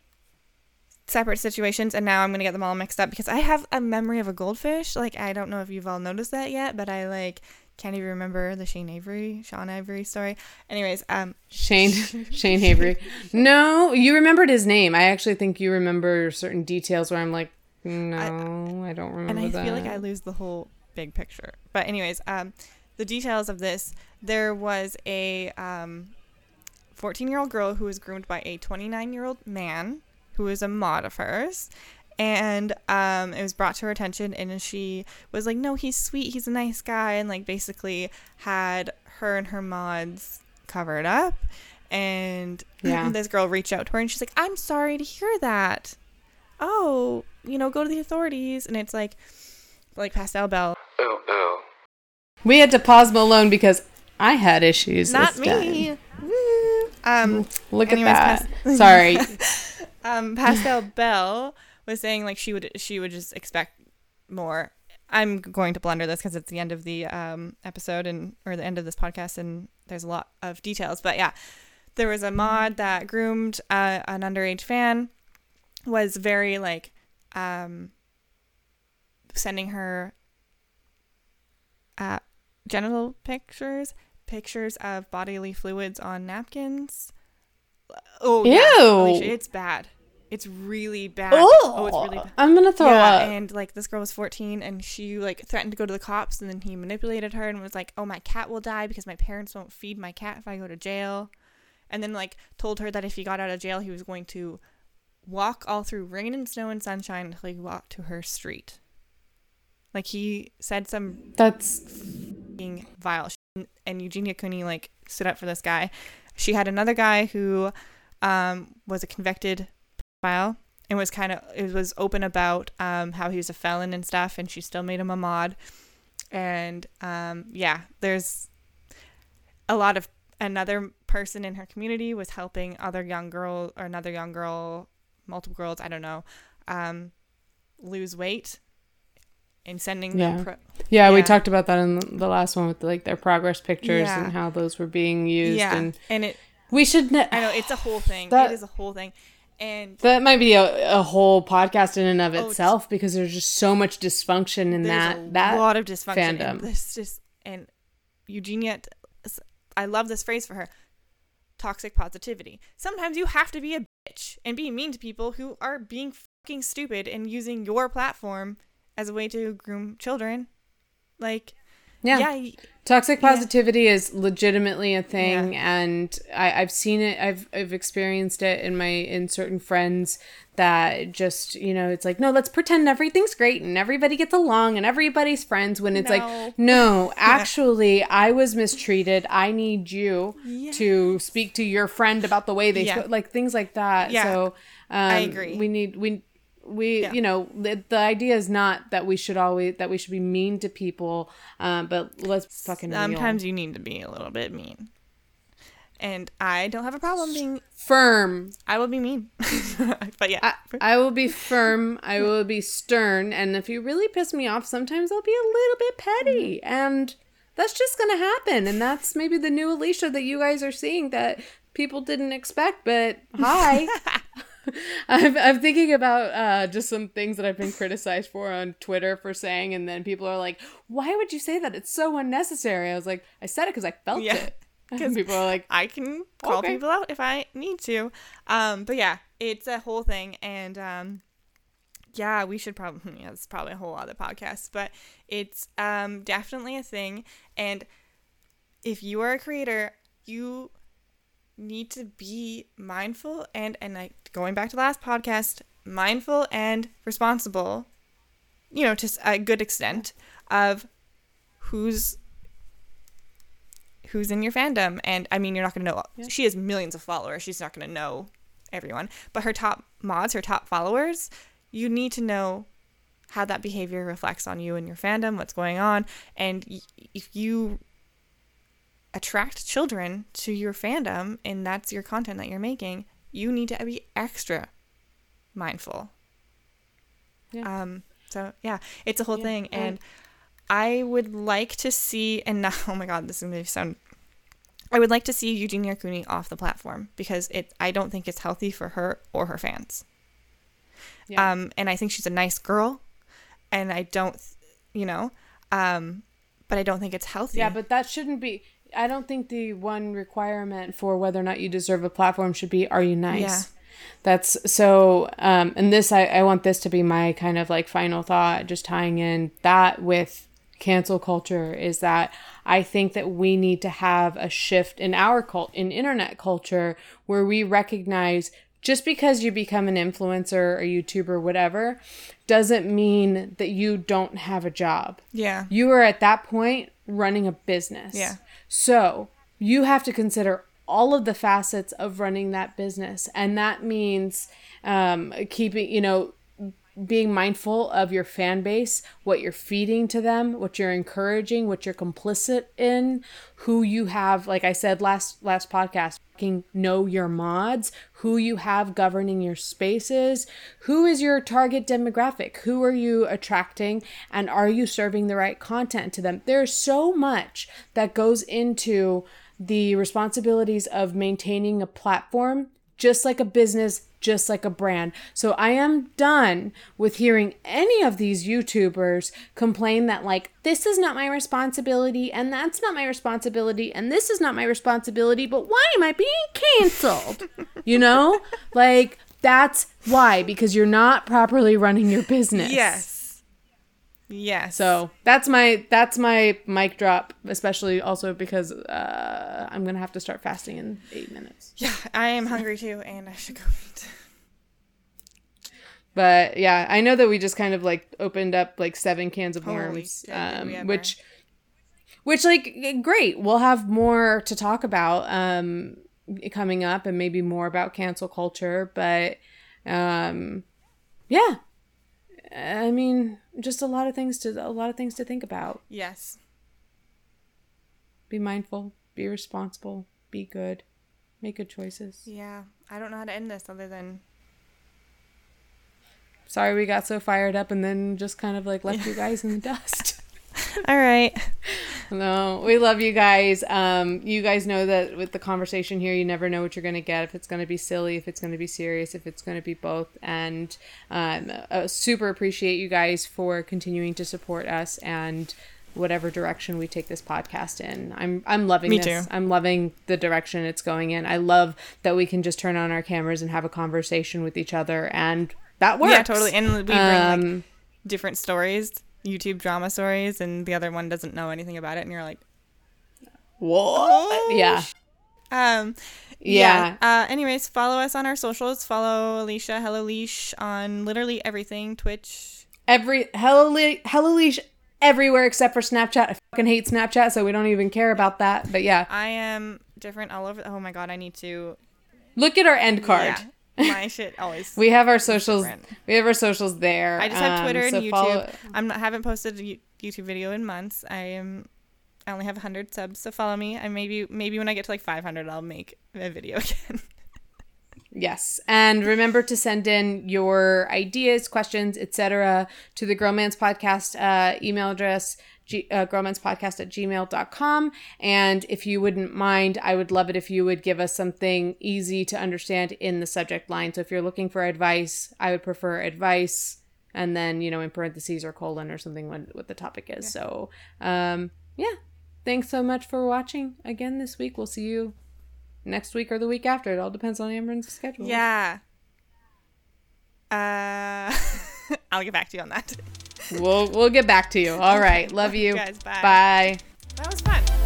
separate situations, and now I'm gonna get them all mixed up because I have a memory of a goldfish. Like I don't know if you've all noticed that yet, but I like can't even remember the Shane Avery, Sean Avery story. Anyways, um,
Shane Shane Avery. No, you remembered his name. I actually think you remember certain details where I'm like, no, I, don't remember
and I
that.
feel like I lose the whole big picture. But anyways, um, the details of this: there was a um, 14 year old girl who was groomed by a 29 year old man who was a mod of hers. And um, it was brought to her attention, and she was like, "No, he's sweet. He's a nice guy," and like basically had her and her mods covered up. And
Yeah.
this girl reached out to her, and she's like, "I'm sorry to hear that. Oh, you know, go to the authorities." And it's like, like Pastel Bell,
Ooh, ooh.
we had to pause Malone because I had issues.
not
this time.
Um,
Look
Anyways,
at that. Sorry.
um, Pastel Bell was saying like she would she would just expect more. I'm going to blunder this because it's the end of the um, episode and or the end of this podcast, and there's a lot of details. But yeah, there was a mod that groomed uh, an underage fan, was very like um, sending her uh, genital pictures, pictures of bodily fluids on napkins. Oh, yeah.
Ew.
shit, it's bad. It's really bad. Oh, it's really bad.
I'm gonna throw
yeah,
up.
and like this girl was 14 and she like threatened to go to the cops and then he manipulated her and was like, "Oh, my cat will die because my parents won't feed my cat if I go to jail." And then like told her that if he got out of jail, he was going to walk all through rain and snow and sunshine until he got to her street. Like he said some
That's
vile. She- And Eugenia Cooney like stood up for this guy. She had another guy who um, was a convicted pedophile and was kind of it was open about um, how he was a felon and stuff. And she still made him a mod. And um, yeah, there's a lot of another person in her community was helping other young girl or another young girl, multiple girls, I don't know, um, lose weight and sending
Yeah.
them. Pro-
yeah, We talked about that in the last one with like their progress pictures
Yeah.
and how those were being used.
yeah,
And
and it
we should. Ne-
I know it's a whole thing.
That-
it is a whole thing, and
That might be a, a whole podcast in and of
Oh, it's-
itself because there's just so much dysfunction in
there's
that
a
that
lot of dysfunction.
fandom.
This just and Eugenia, I love this phrase for her: toxic positivity. Sometimes you have to be a bitch and be mean to people who are being fucking stupid and using your platform as a way to groom children. Like,
yeah.
yeah,
Toxic
Yeah.
positivity is legitimately a thing, and I, I've seen it. I've I've experienced it in my in certain friends that just you know it's like no, let's pretend everything's great and everybody gets along and everybody's friends. When it's
No.
like no, actually, I was mistreated. I need you
Yeah.
to speak to your friend about the way they
Yeah.
like things like that.
Yeah.
So um,
I agree.
We need we we
Yeah.
you know the, the idea is not that we should always that we should be mean to people um but let's fucking real.
sometimes you need to be a little bit mean. And I don't have a problem being.
firm
I will be mean, but yeah,
I, I will be firm i will be stern and if you really piss me off sometimes i'll be a little bit petty and that's just gonna happen and that's maybe the new alicia that you guys are seeing that people didn't expect but hi I'm, I'm thinking about uh, just some things that I've been criticized for on Twitter for saying, and then people are like, "Why would you say that? It's so unnecessary." I was like, "I said it because I felt
Yeah.
it." Because people are like,
I can call
Okay.
people out if I need to. Um, but yeah, it's a whole thing, and um, yeah, we should probably yeah, it's probably a whole other podcast, but it's um definitely a thing. And if you are a creator, you need to be mindful and and like going back to last podcast, mindful and responsible, you know, to a good extent of who's who's in your fandom. And I mean you're not going to know she has millions of followers. She's not going to know everyone, but her top mods, her top followers, you need to know how that behavior reflects on you and your fandom, what's going on, and y- if you attract children to your fandom and that's your content that you're making, you need to be extra mindful.
Yeah.
Um so yeah, it's a whole
Yeah,
thing
and-
and I would like to see and now oh my god, this is going to sound I would like to see Eugenia Cooney off the platform because it I don't think it's healthy for her or her fans.
Yeah.
Um and I think she's a nice girl and I don't you know, um but I don't think it's healthy.
Yeah, but that shouldn't be. I don't think the one requirement for whether or not you deserve a platform should be are you nice?
Yeah.
That's so, um, and this, I, I want this to be my kind of like final thought, just tying in that with cancel culture is that I think that we need to have a shift in our cult, in internet culture, where we recognize just because you become an influencer or YouTuber, whatever, doesn't mean that you don't have a job
yeah.
you are at that point running a business.
Yeah.
So you have to consider all of the facets of running that business. And that means um, keeping, you know, being mindful of your fan base, what you're feeding to them, what you're encouraging, what you're complicit in, who you have, like I said last last podcast, know your mods, who you have governing your spaces, who is your target demographic, who are you attracting, and are you serving the right content to them? There's so much that goes into the responsibilities of maintaining a platform just like a business, just like a brand. So I am done with hearing any of these YouTubers complain that, like, this is not my responsibility, and that's not my responsibility, and this is not my responsibility, but why am I being canceled? you know? Like, that's why, because you're not properly running your business.
Yes. Yes.
So that's my that's my mic drop, especially also because uh, I'm gonna have to start fasting in eight minutes.
yeah, I am hungry too, and I should go eat.
But yeah, I know that we just kind of like opened up like seven cans of
Holy
worms,
shit,
um, which, which like great. We'll have more to talk about um, coming up, and maybe more about cancel culture. But um, yeah, I mean, just a lot of things to a lot of things to think about.
Yes.
Be mindful. Be responsible. Be good. Make good choices.
Yeah. I don't know how to end this other than
Sorry we got so fired up and then just kind of like left you guys in the dust.
All right.
No, we love you guys. Um, you guys know that with the conversation here, you never know what you're going to get. If it's going to be silly, if it's going to be serious, if it's going to be both. And um, uh, super appreciate you guys for continuing to support us and whatever direction we take this podcast in. I'm I'm loving
Me
this.
too.
I'm loving the direction it's going in. I love that we can just turn on our cameras and have a conversation with each other, and that works.
Yeah, totally. And we bring like
Um,
different stories, YouTube drama stories, and the other one doesn't know anything about it, and you're like,
what? Yeah.
um,
Yeah.
Uh, anyways, follow us on our socials. Follow Alicia Hello Leash on literally everything. Twitch.
Every hello Le- hello leash everywhere except for Snapchat. I fucking hate Snapchat, so we don't even care about that. But yeah,
I am different all over. Oh my god, I need to.
look at our end card.
Yeah, my shit always.
We have our socials.
different.
We have our socials there.
I just have
Um,
Twitter and YouTube.
follow-
I'm not haven't posted a YouTube video in months. I am. I only have 100 subs, so follow me. And maybe maybe when I get to like 500, I'll make a video again.
Yes, and remember to send in your ideas, questions, etc. to the Gromance Podcast uh, email address, g- uh, growmanspodcast at gmail.com. And if you wouldn't mind, I would love it if you would give us something easy to understand in the subject line. So if you're looking for advice, I would prefer advice and then, you know, in parentheses or colon or something what, what the topic is. So, um, yeah. Thanks so much for watching again this week. We'll see you next week or the week after. It all depends on Amber's schedule.
yeah. Uh, I'll get back to you on that.
We'll we'll get back to you. All right. Love you.
Guys, bye.
Bye.
That was fun.